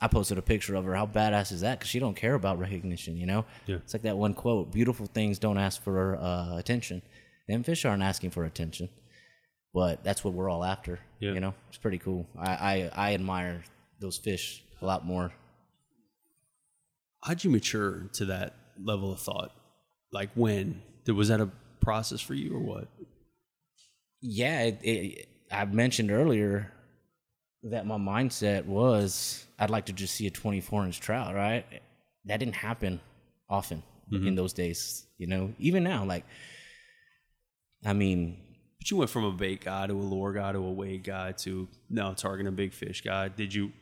I posted a picture of her. How badass is that? Because she don't care about recognition. You know. Yeah. It's like that one quote: "Beautiful things don't ask for uh, attention." Them fish aren't asking for attention, but that's what we're all after. Yeah. You know, it's pretty cool. I, I I admire those fish a lot more. How'd you mature to that level of thought? Like when? Did- Was that a process for you or what? yeah, it, it, I mentioned earlier that my mindset was I'd like to just see a 24 inch trout, right? That didn't happen often in those days, you know, even now. Like, I mean, But you went from a bait guy to a lure guy to a weight guy to no targeting a big fish guy. Did you?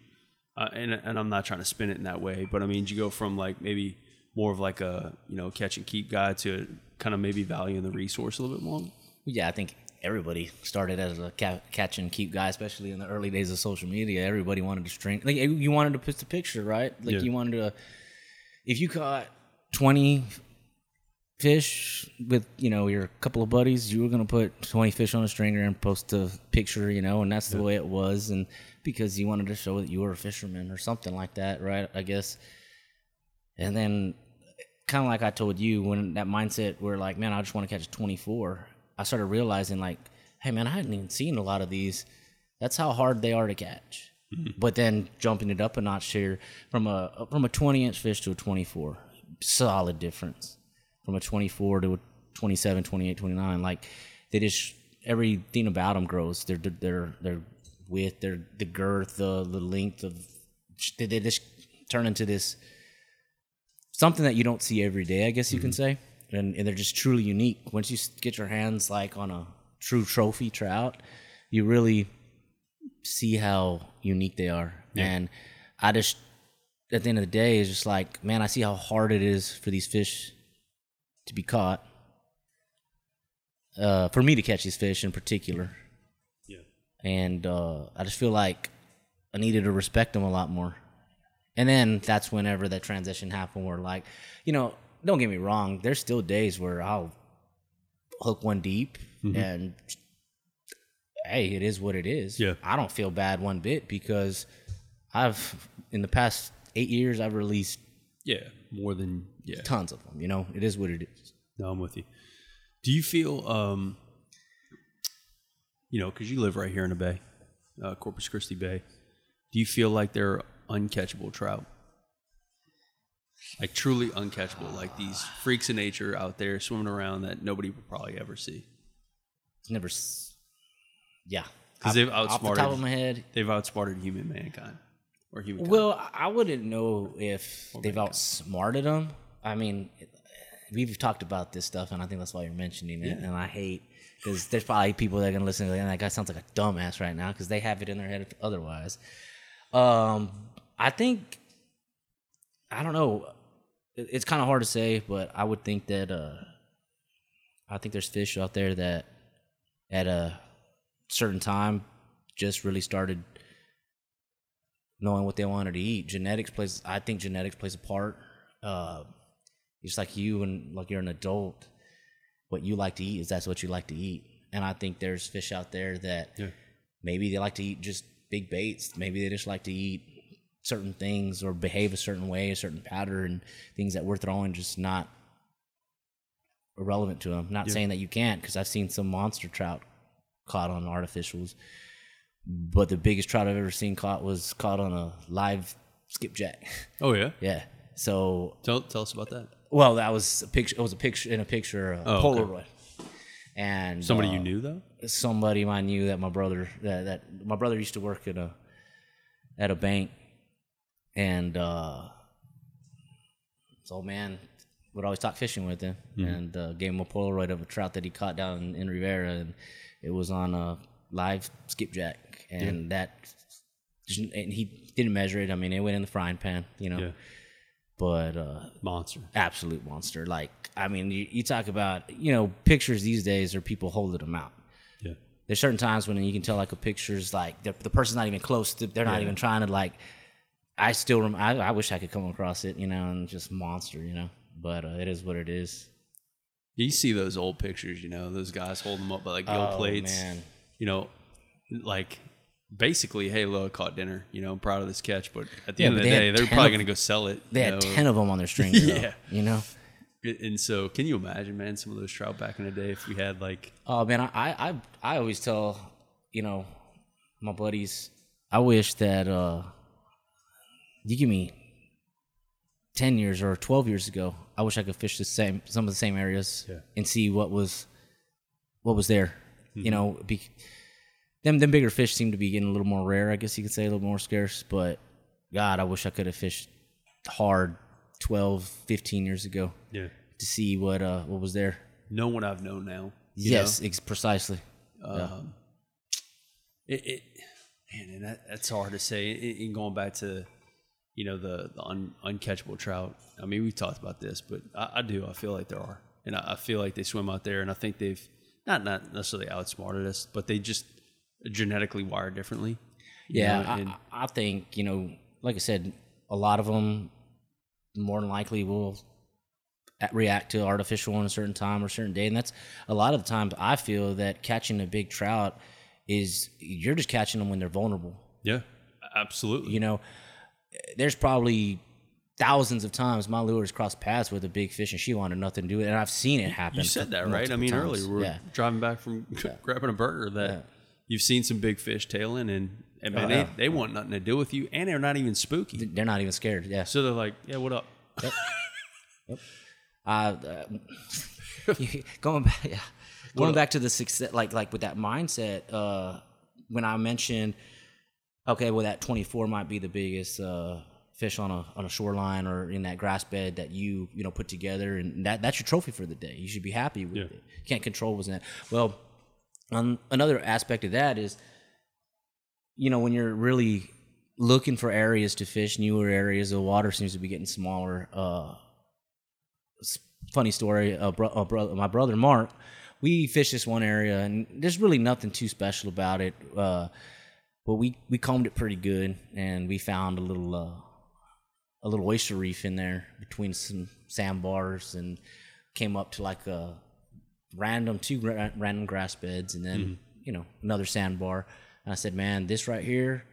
Uh, and and I'm not trying to spin it in that way, but I mean, did you go from like maybe more of like a you know catch and keep guy to kind of maybe valuing the resource a little bit more? yeah, I think everybody started as a catch and keep guy, especially in the early days of social media. Everybody wanted to string, like you wanted to put the picture, right? Like Yeah. you wanted to, if you caught 20 fish with, you know, your couple of buddies, you were going to put 20 fish on a stringer and post a picture, you know, and that's the way it was. And because you wanted to show that you were a fisherman or something like that, right? I guess. And then kind of like I told you, when that mindset where like, man, I just want to catch 24, I started realizing like, hey man, I hadn't even seen a lot of these. That's how hard they are to catch. Mm-hmm. But then jumping it up a notch here from a from a 20 inch fish to a 24, solid difference. From a 24 to a 27, 28, 29, like they just everything about them grows. Their their their width, their the girth, the the length of they, they just turn into this something that you don't see every day, I guess you can mm-hmm. say. And, and they're just truly unique. Once you get your hands like on a true trophy trout, you really see how unique they are. And I just, at the end of the day, is just like, man, I see how hard it is for these fish to be caught. Uh, for me to catch these fish in particular. Yeah. And uh, I just feel like I needed to respect them a lot more. And then that's whenever that transition happened where like, you know, don't get me wrong, there's still days where I'll hook one deep and hey, it is what it is. Yeah. I don't feel bad one bit because I've in the past 8 years I've released Yeah, more than yeah. tons of them, you know. It is what it is. No, I'm with you. Do you feel, um, you know, because you live right here in the bay, uh, Corpus Christi Bay, do you feel like they're uncatchable trout? Like truly uncatchable, like these freaks of nature out there swimming around that nobody will probably ever see. It's never s- yeah. Because they've outsmarted. Off the top of my head, They've outsmarted human mankind or human. Well, I- wouldn't know if they've outsmarted them. I mean, we've talked about this stuff, and I think that's why you're mentioning it. And I hate because there's probably people that are gonna listen to that guy sounds like a dumbass right now because they have it in their head otherwise. Um, I think I don't know. It- It's kind of hard to say, but I would think that uh, I think there's fish out there that at a certain time just really started knowing what they wanted to eat. Genetics plays. I think genetics plays a part. Uh, just like you and like you're an adult, what you like to eat is that's what you like to eat. And I think there's fish out there that Yeah. maybe they like to eat just big baits. Maybe they just like to eat certain things or behave a certain way, a certain pattern, things that we're throwing just not irrelevant to them. Not saying that you can't, because I've seen some monster trout caught on artificials. But the biggest trout I've ever seen caught was caught on a live skipjack. Oh yeah. yeah. So Tell tell us about that. Well, that was a picture. It was a picture in a picture, a Oh, okay. Polaroid. And Somebody uh, you knew though? somebody I knew that my brother that, that my brother used to work at a at a bank, and uh, this old man would always talk fishing with him, and uh, gave him a Polaroid of a trout that he caught down in, in Riviera, and it was on a live skipjack, and that and he didn't measure it. I mean, it went in the frying pan, you know. Yeah. But uh, Monster. absolute monster. Like, I mean, you, you talk about, you know, pictures these days are people holding them out. Yeah. There's certain times when you can tell like a picture's like the, the person's not even close. To, they're not Yeah. even trying to like. I still, rem- I, I wish I could come across it, you know, and just monster, you know. But uh, it is what it is. You see those old pictures, you know, those guys holding them up by like gill Oh, plates. man. You know, like basically, hey, look, caught dinner. You know, I'm proud of this catch. But at the Yeah, end of the day, they're probably going to go sell it. They had know. ten of them on their string, though, Yeah. you know. And so, can you imagine, man, some of those trout back in the day if we had like, Oh man, I, I I I always tell you know my buddies, I wish that uh you give me ten years or twelve years ago, I wish I could fish the same some of the same areas Yeah. and see what was what was there. You know, be, them them bigger fish seem to be getting a little more rare. I guess you could say a little more scarce. But God, I wish I could have fished hard 12, 15 years ago yeah, to see what uh what was there. no one I've known now. Yes, ex- precisely. know? it, it man, and that, that's hard to say. And going back to, you know, the, the un, uncatchable trout. I mean, we've talked about this, but I, I do. I feel like there are, and I, I feel like they swim out there, and I think they've not not necessarily outsmarted us, but they just genetically wired differently. Yeah, know, I, and- I think you know, like I said, a lot of them more than likely will react to artificial on a certain time or certain day, and that's a lot of the times I feel that catching a big trout is you're just catching them when they're vulnerable. yeah, absolutely. You know, there's probably thousands of times my lures crossed paths with a big fish and she wanted nothing to do with it, and I've seen it happen. You said that right. I mean, times. earlier we we're yeah. driving back from grabbing a burger that Yeah. you've seen some big fish tailing, and, and man, Oh, yeah. they, they want nothing to do with you, and they're not even spooky. They're not even scared. Yeah. So they're like, "Yeah, what up?" uh, uh, going back, yeah, going back to the success, like like with that mindset. Uh, when I mentioned, okay, well, that twenty four might be the biggest uh, fish on a on a shoreline or in that grass bed that you you know put together, and that that's your trophy for the day. You should be happy with Yeah. it. You can't control what's in it. Well, um, another aspect of that is, you know, when you're really looking for areas to fish, newer areas, the water seems to be getting smaller. Uh, funny story. Uh, bro, uh, bro, my brother Mark, we fished this one area, and there's really nothing too special about it. Uh, but we we combed it pretty good, and we found a little uh, a little oyster reef in there between some sandbars, and came up to like a random two ra- random grass beds, and then you know another sandbar. And I said, "Man, this right here,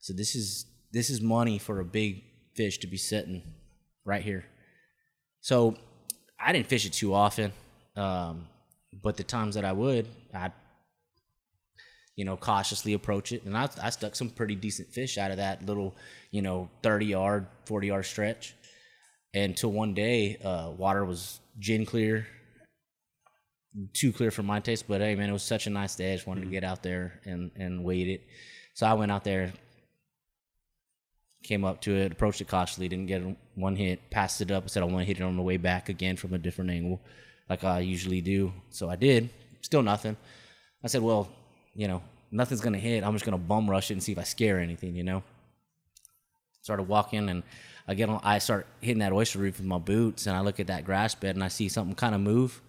so this is this is money for a big fish to be sitting right here." So I didn't fish it too often, um, but the times that I would, I'd you know cautiously approach it, and I, I stuck some pretty decent fish out of that little you know thirty yard, forty yard stretch. Until one day, uh, water was gin clear, too clear for my taste. But hey, man, it was such a nice day. I just wanted to get out there and and wait it. So I went out there, came up to it, approached it cautiously, didn't get one hit, passed it up. I said I want to hit it on the way back again from a different angle, like I usually do. So I did. Still nothing. I said, well, you know, nothing's gonna hit. I'm just gonna bum rush it and see if I scare anything. You know. Started walking and I get on. I start hitting that oyster reef with my boots, and I look at that grass bed and I see something kind of move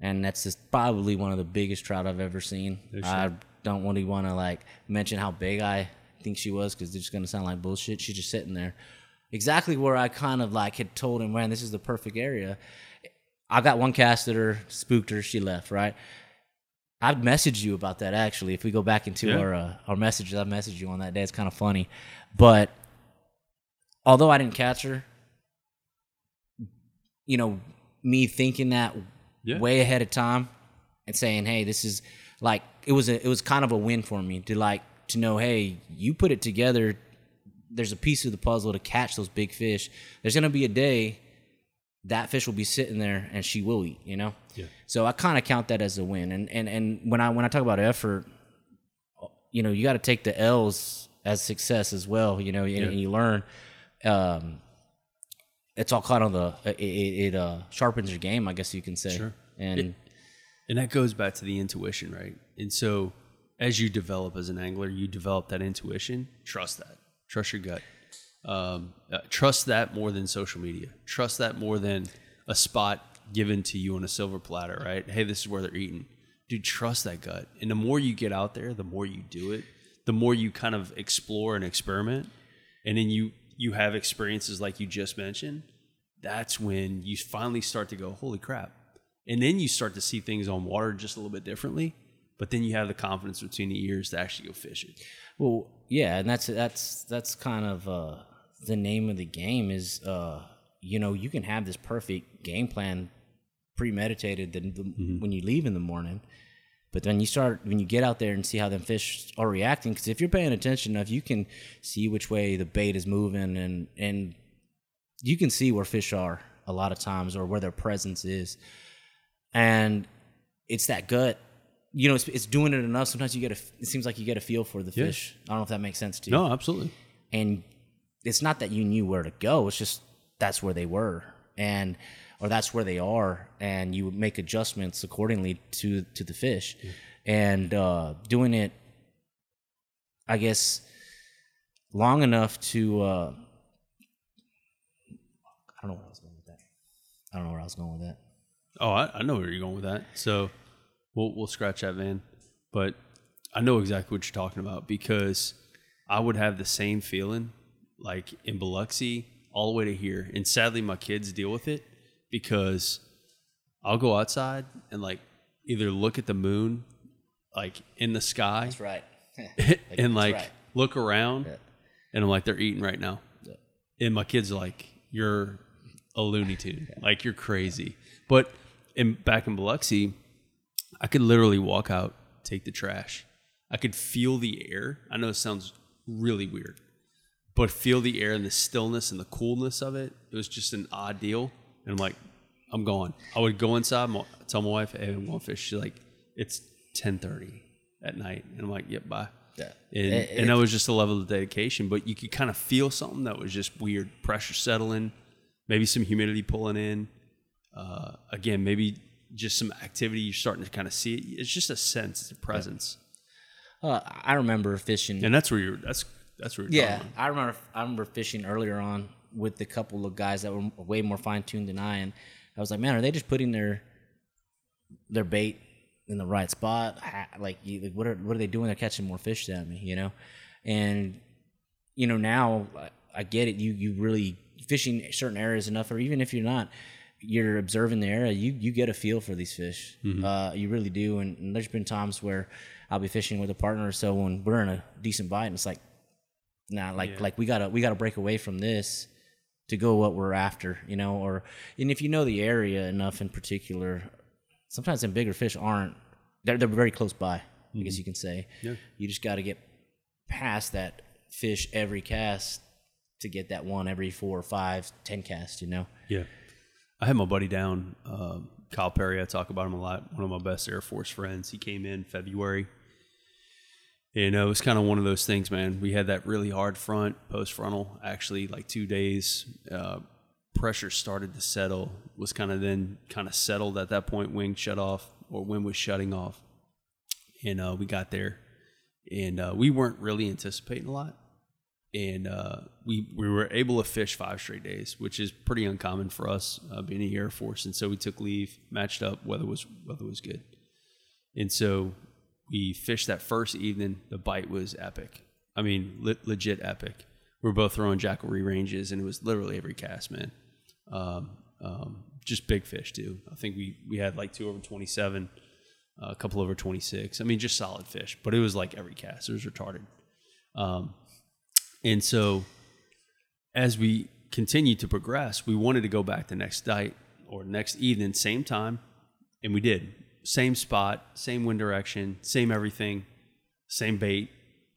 and that's just probably one of the biggest trout I've ever seen. I don't really want to like mention how big I think she was because it's just gonna sound like bullshit. She's just sitting there, exactly where I kind of like had told him, man, this is the perfect area. I got one cast at her, spooked her, she left. Right. I've messaged you about that actually. If we go back into Yeah. our uh, our messages, I messaged you on that day. It's kind of funny, but although I didn't catch her, you know, me thinking that Yeah. way ahead of time and saying, "Hey, this is like it was a it was kind of a win for me to like to know, hey, you put it together. There's a piece of the puzzle to catch those big fish. There's gonna be a day that fish will be sitting there and she will eat. You know. Yeah. So I kind of count that as a win. And and and when I when I talk about effort, you know, you got to take the L's as success as well. You know, and, and you learn. Um, it's all kind of the it, it, it uh, sharpens your game, I guess you can say. Sure. And It- And that goes back to the intuition, right? And so as you develop as an angler, you develop that intuition. Trust that. Trust your gut. Um, uh, trust that more than social media. Trust that more than a spot given to you on a silver platter, right? Hey, this is where they're eating. Dude, trust that gut. And the more you get out there, the more you do it, the more you kind of explore and experiment. And then you you have experiences like you just mentioned. That's when you finally start to go, holy crap. And then you start to see things on water just a little bit differently. But then you have the confidence between the ears to actually go fishing. Well, yeah, and that's that's that's kind of uh, the name of the game is uh, you know you can have this perfect game plan premeditated the, the, when you leave in the morning, but then you start when you get out there and see how them fish are reacting. Because if you're paying attention enough, you can see which way the bait is moving, and and you can see where fish are a lot of times or where their presence is, and it's that gut. You know, it's, it's doing it enough. Sometimes you get a. It seems like you get a feel for the Yeah. fish. I don't know if that makes sense to you. No, absolutely. And it's not that you knew where to go. It's just that's where they were, and or that's where they are, and you make adjustments accordingly to to the fish, and uh, doing it. I guess long enough to. Uh, I don't know where I was going with that. I don't know where I was going with that. Oh, I, I know where you're going with that. So we'll we'll scratch that, man. But I know exactly what you're talking about because I would have the same feeling like in Biloxi all the way to here. And sadly, my kids deal with it because I'll go outside and like either look at the moon like in the sky That's right. and like right. look around Yeah. and I'm like, they're eating right now. And my kids are like, you're a Looney Tune. Like, you're crazy. But in, back in Biloxi, I could literally walk out, take the trash. I could feel the air. I know it sounds really weird, but feel the air and the stillness and the coolness of it. It was just an odd deal. And I'm like, I'm going. I would go inside, tell my wife, hey, I'm going fish. She's like, it's 1030 at night. And I'm like, yep, bye. Yeah. And, It- and that was just a level of dedication, but you could kind of feel something that was just weird. Pressure settling, maybe some humidity pulling in. Uh, again, maybe just some activity. You're starting to kind of see it. It's just a sense, it's a presence, Uh, I remember fishing. and that's where you're. That's that's where. Yeah, I remember. I remember fishing earlier on with a couple of guys that were way more fine tuned than I, and I was like, man, are they just putting their their bait in the right spot? Like, what are what are they doing? They're catching more fish than me, you know. And you know now I- get it. You you really fishing certain areas enough, or even if you're not, you're observing the area. You you get a feel for these fish. Uh, you really do. And, and there's been times where I'll be fishing with a partner or so when we're in a decent bite, and it's like nah, like like we gotta we gotta break away from this to go what we're after, you know, or and if you know the area enough in particular, sometimes them bigger fish aren't they're they're very close by, I guess you can say. Yeah. You just gotta get past that fish every cast to get that one every four or five, ten cast you know. Yeah. I had my buddy down, um, Kyle Perry. I talk about him a lot. One of my best Air Force friends. He came in February. And know, it was kind of one of those things, man. We had that really hard front, post frontal, actually, like two days. Uh, pressure started to settle, was kind of then kind of settled at that point. Wing shut off, or wind was shutting off. And uh, we got there, and uh, we weren't really anticipating a lot and uh, we we were able to fish five straight days, which is pretty uncommon for us uh, being in the Air Force. And so we took leave, matched up, weather was weather was good, and so we fished that first evening. The bite was epic. I mean, le- legit epic. We were both throwing Jackall ranges, and it was literally every cast, man. Um, um, just big fish too. I think we we had like two over twenty seven, a couple over twenty six. I mean, just solid fish. But it was like every cast. It was retarded. Um, and so as we continued to progress, we wanted to go back the next night or next evening, same time, and we did. Same spot, same wind direction, same everything, same bait,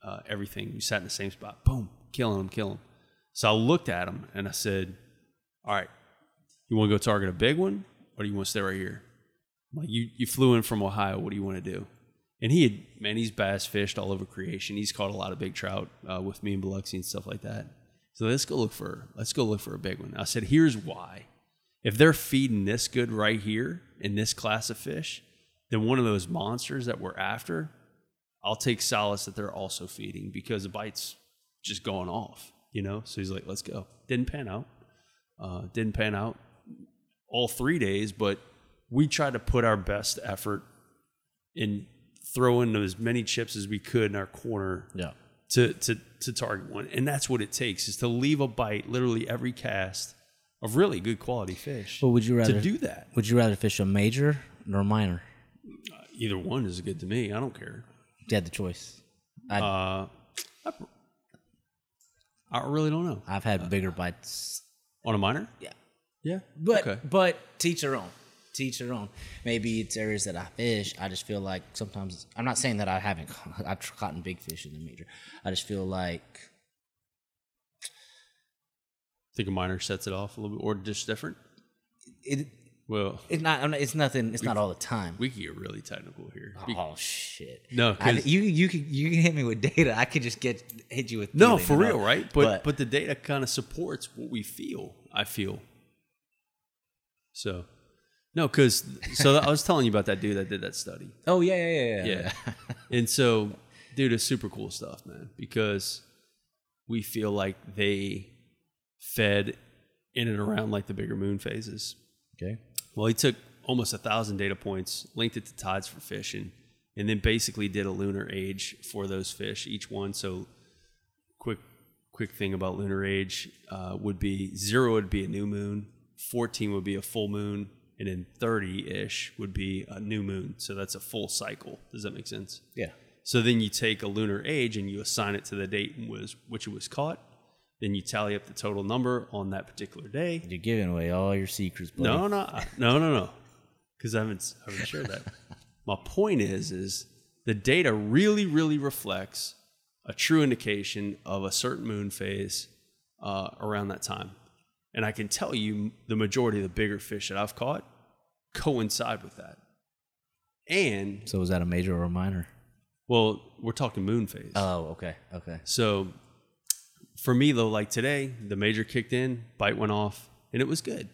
uh, everything. We sat in the same spot. Boom, killing them, killing them. So I looked at him and I said, "All right, You want to go target a big one, or do you want to stay right here? Like you, you flew in from Ohio. What do you want to do? And he had, man, he's bass fished all over creation. He's caught a lot of big trout uh, with me and Biloxi and stuff like that. So let's go look for, let's go look for a big one. I said, here's why. If they're feeding this good right here in this class of fish, then one of those monsters that we're after, I'll take solace that they're also feeding because the bite's just going off, you know? So he's like, let's go. Didn't pan out. Uh, didn't pan out all three days, but we tried to put our best effort and throw in throwing as many chips as we could in our corner Yeah. to, to, to target one. And that's what it takes is to leave a bite literally every cast of really good quality fish. But would you rather to do that? Would you rather fish a major or a minor? Either one is good to me. I don't care. If you had the choice. I, Uh, I, I really don't know. I've had bigger bites. On a minor? Yeah. Yeah. But okay. but teach their own. Teach their own. Maybe it's areas that I fish. I just feel like sometimes I'm not saying that I haven't. I've caught in big fish in the major. I just feel like I think a minor sets it off a little bit, or just different. it. Well, It's not. I'm not- It's nothing. It's not all the time. we could get really technical here. Oh shit! No, I, you you can you can hit me with data. I could just get hit you with No, feeling, for know? real, right? But, but the data kind of supports what we feel. I feel. So, no, because so I was telling you about that dude that did that study. oh yeah yeah yeah yeah. Yeah. and so, dude, it's super cool stuff, man, because we feel like they fed in and around like the bigger moon phases. Okay. Well, he took almost a thousand data points, linked it to tides for fishing, and then basically did a lunar age for those fish, each one. So, quick, quick thing about lunar age uh, would be zero would be a new moon, fourteen would be a full moon, and then thirty ish would be a new moon. So that's a full cycle. Does that make sense? Yeah. So then you take a lunar age and you assign it to the date was which it was caught. Then you tally up the total number on that particular day. You're giving away all your secrets, buddy. No, no, no, no, no. Because I haven't, I haven't shared that. My point is, is the data really, really reflects a true indication of a certain moon phase uh, around that time. And I can tell you, the majority of the bigger fish that I've caught coincide with that. And So was that a major or a minor? well, we're talking moon phase. Oh, okay, okay. So for me though, like today, the major kicked in, bite went off, and it was good.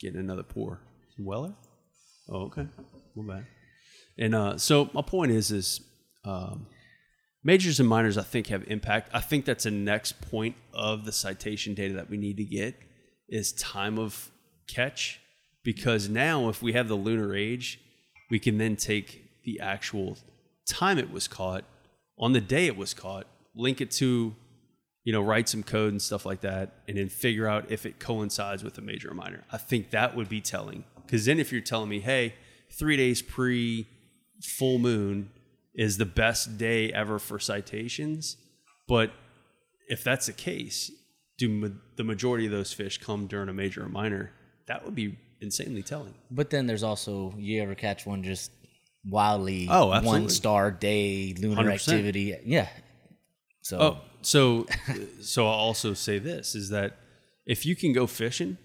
Getting another pour. Weller? Oh, okay. My bad. And uh, so my point is, is um, majors and minors, I think, have impact. I think that's the next point of the citation data that we need to get is time of catch, because now if we have the lunar age, we can then take the actual time it was caught on the day it was caught, link it to, you know, write some code and stuff like that, and then figure out if it coincides with a major or minor. I think that would be telling. Because then if you're telling me, hey, three days pre full moon is the best day ever for citations, but if that's the case, do ma- the majority of those fish come during a major or minor? That would be insanely telling. But then there's also you ever catch one just wildly Oh, absolutely. one star day lunar 100%. activity? Yeah. So Oh, so so I'll also say this is that if you can go fishing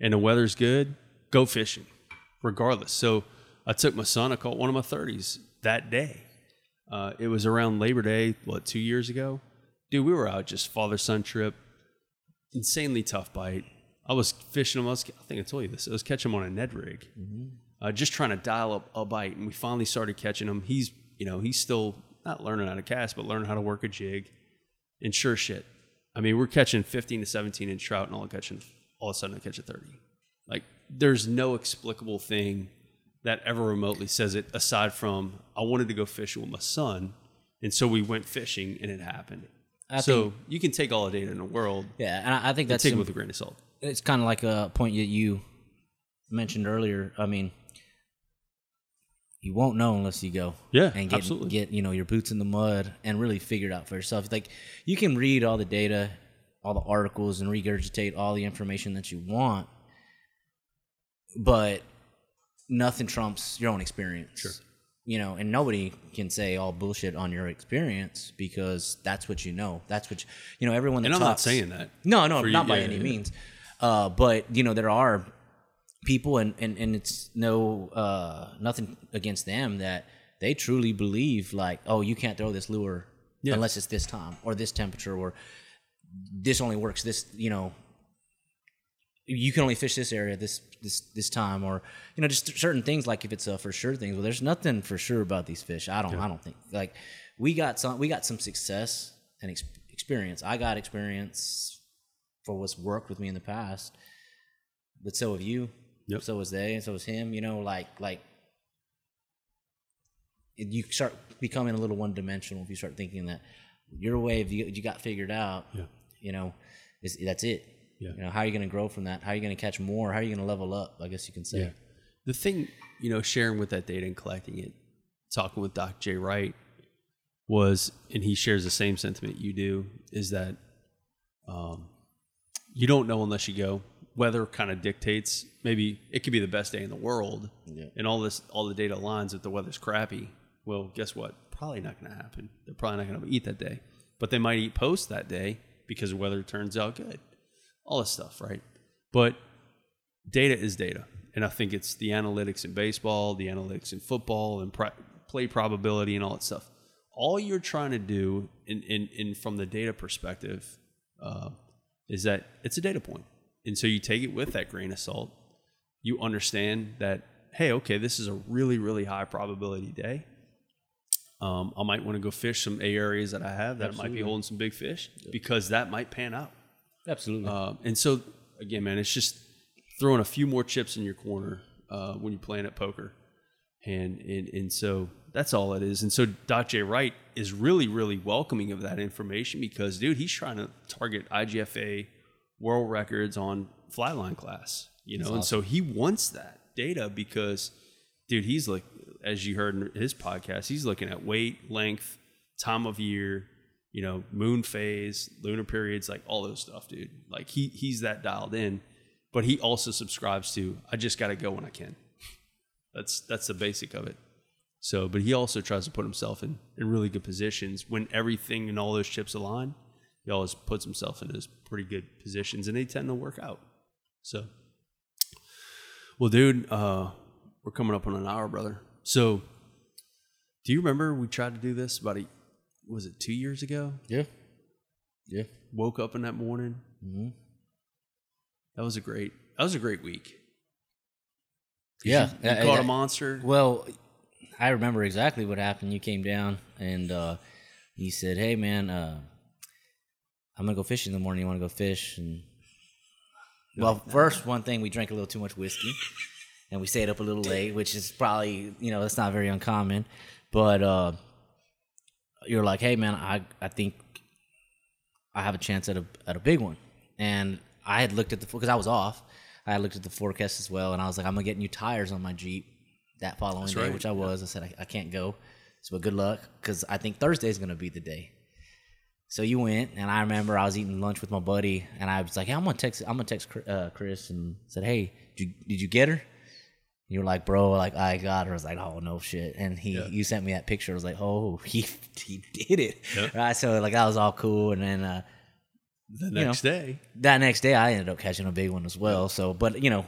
and the weather's good, go fishing, regardless. So I took my son. I caught one of my thirties that day. Uh, it was around Labor Day, what two years ago, dude. We were out just father son trip, insanely tough bite. I was fishing them. I, was, I think I told you this. I was catching them on a Ned rig, uh, just trying to dial up a bite, and we finally started catching him. He's you know he's still not learning how to cast, but learning how to work a jig. And sure shit, I mean we're catching 15 to 17 inch trout, and all of, catching all of a sudden I catch a 30. Like there's no explicable thing that ever remotely says it aside from I wanted to go fishing with my son, and so we went fishing, and it happened. I so you can take all the data in the world, yeah, and I, I think that's take it with a grain of salt. it's kind of like a point that you mentioned earlier. I mean, you won't know unless you go. Yeah, and get absolutely. get you know your boots in the mud and really figure it out for yourself. Like you can read all the data, all the articles, and regurgitate all the information that you want, but nothing trumps your own experience. Sure. You know, and nobody can say all bullshit on your experience because that's what you know. That's what you, you know. Everyone that And I'm not saying that. no, no, For you- not by yeah, any yeah. means. Uh, but you know there are people, and and, and it's no uh, nothing against them that they truly believe like, oh, you can't throw this lure Yeah. unless it's this time or this temperature or this only works this you know you can only fish this area this this this time or you know just certain things like if it's a for sure thing. Well there's nothing for sure about these fish. I don't i don't think like we got some we got some success and ex- experience. I got experience for what's worked with me in the past but so have you Yep. so was they and so was him you know like like you start becoming a little one dimensional if you start thinking that your wave you, you got figured out Yeah. you know is that's it Yeah. you know how are you going to grow from that how are you going to catch more how are you going to level up i guess you can say Yeah. The thing, you know, sharing with that data and collecting it, talking with Doc J. Wright was, and he shares the same sentiment you do, is that um, you don't know unless you go. Weather kind of dictates. Maybe it could be the best day in the world, Yeah. and all this, all the data lines if the weather's crappy. Well, guess what? Probably not going to happen. They're probably not going to eat that day, but they might eat post that day because the weather turns out good. All this stuff, right? But data is data. And I think it's the analytics in baseball, the analytics in football, and pri- play probability and all that stuff. All you're trying to do, in, in, in from the data perspective, uh, is that it's a data point. And so you take it with that grain of salt. You understand that, hey, okay, this is a really, really high probability day. Um, I might want to go fish some A areas that I have that might be holding some big fish because that might pan out. absolutely Um, and so again, man, it's just throwing a few more chips in your corner uh, when you're playing at poker, and and and so that's all it is. And so Doc J Wright is really really welcoming of that information because dude, he's trying to target IGFA world records on flatline class, you know, and so he wants that data because, dude, he's like as you heard in his podcast, he's looking at weight, length, time of year, you know, moon phase, lunar periods, like all those stuff, dude. Like he he's that dialed in, but he also subscribes to I just got to go when I can. That's that's the basic of it. So, but he also tries to put himself in in really good positions when everything and all those chips align. He always puts himself in those pretty good positions, and they tend to work out. So, well, dude, uh, we're coming up on an hour, brother. So, do you remember we tried to do this about a was it two years ago? yeah yeah woke up in that morning. Mhm. That was a great. That was a great week. yeah You I- caught I- a monster. Well, I remember exactly what happened. You came down and uh, you said, "Hey, man, uh, I'm gonna go fishing in the morning. You want to go fish?" And well, first one thing, we drank a little too much whiskey, and we stayed up a little late, which is probably you know that's not very uncommon. But uh, you're like, "Hey, man, I I think I have a chance at a at a big one," and I had looked at the because I was off. I had looked at the forecast as well, and I was like, "I'm gonna get new tires on my Jeep that following day," right. which I was. I said, "I, I can't go." So, good luck because I think Thursday is gonna be the day. So you went, and I remember I was eating lunch with my buddy, and I was like, hey, "I'm gonna text, I'm gonna text Chris- uh, Chris," and said, "Hey, did you, did you get her?" You were like, "Bro, like I got her." I was like, "Oh no, shit!" And he, you sent me that picture. I was like, "Oh, he, he did it." Yeah. Right. So like that was all cool, and then uh, the know. next day, that next day I ended up catching a big one as well. So, but you know,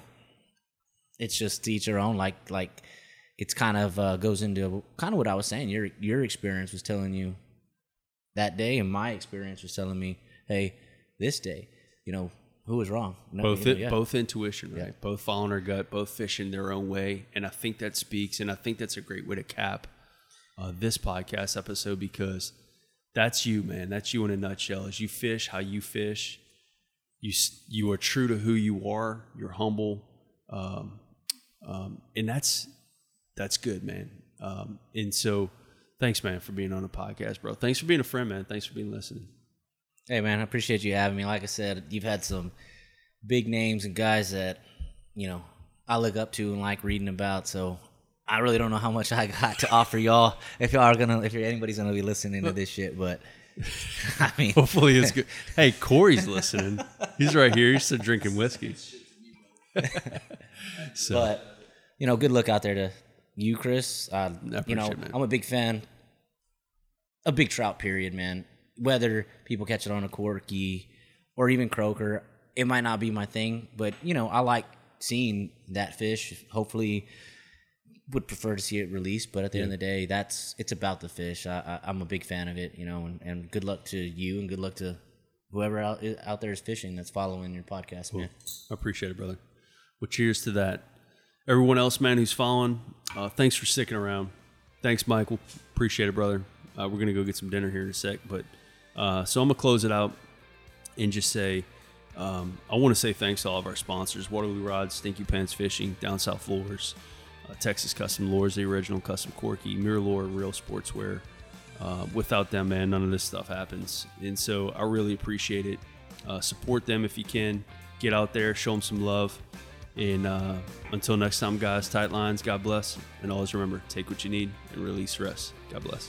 it's just to each their own. Like, like it's kind of uh, goes into kind of what I was saying. Your your experience was telling you that day, and my experience was telling me, hey, this day, you know, who was wrong? No, both you know, yeah. both intuition, right? Both following our gut, both fishing their own way, and I think that speaks, and I think that's a great way to cap uh, this podcast episode because that's you, man. That's you in a nutshell. As you fish, how you fish, you you are true to who you are. You're humble, um, um, and that's that's good, man. Um, and so, thanks, man, for being on the podcast, bro. Thanks for being a friend, man. Thanks for being listening. Hey man, I appreciate you having me. Like I said, you've had some big names and guys that you know I look up to and like reading about. So I really don't know how much I got to offer y'all. If y'all are gonna, if anybody's gonna be listening to this shit, but I mean, Hopefully it's good. Hey, Corey's listening. He's right here. He's still drinking whiskey. so but you know, good luck out there to you, Chris. Uh, you know, it. I'm a big fan. A big trout, period, man. Whether people catch it on a corky or even croaker, it might not be my thing, but you know, I like seeing that fish. Hopefully, would prefer to see it released, but at the end of the day, that's it's about the fish. I, I, I'm a big fan of it, you know, and, and good luck to you and good luck to whoever out, out there is fishing that's following your podcast, man. I appreciate it, brother. Well, cheers to that. Everyone else, man, who's following, uh, thanks for sticking around. Thanks, Michael. Appreciate it, brother. Uh, we're gonna go get some dinner here in a sec, but uh, so I'm gonna close it out and just say um, I want to say thanks to all of our sponsors: Waterloo Rods, Stinky Pants Fishing, Down South Floors, uh, Texas Custom Lures, the original Custom Corky, MirrOlure, Real Sportswear. Uh, without them, man, none of this stuff happens. And so I really appreciate it. Uh, support them if you can. Get out there, show them some love. And uh, until next time, guys, tight lines, God bless. And always remember take what you need and release rest. God bless.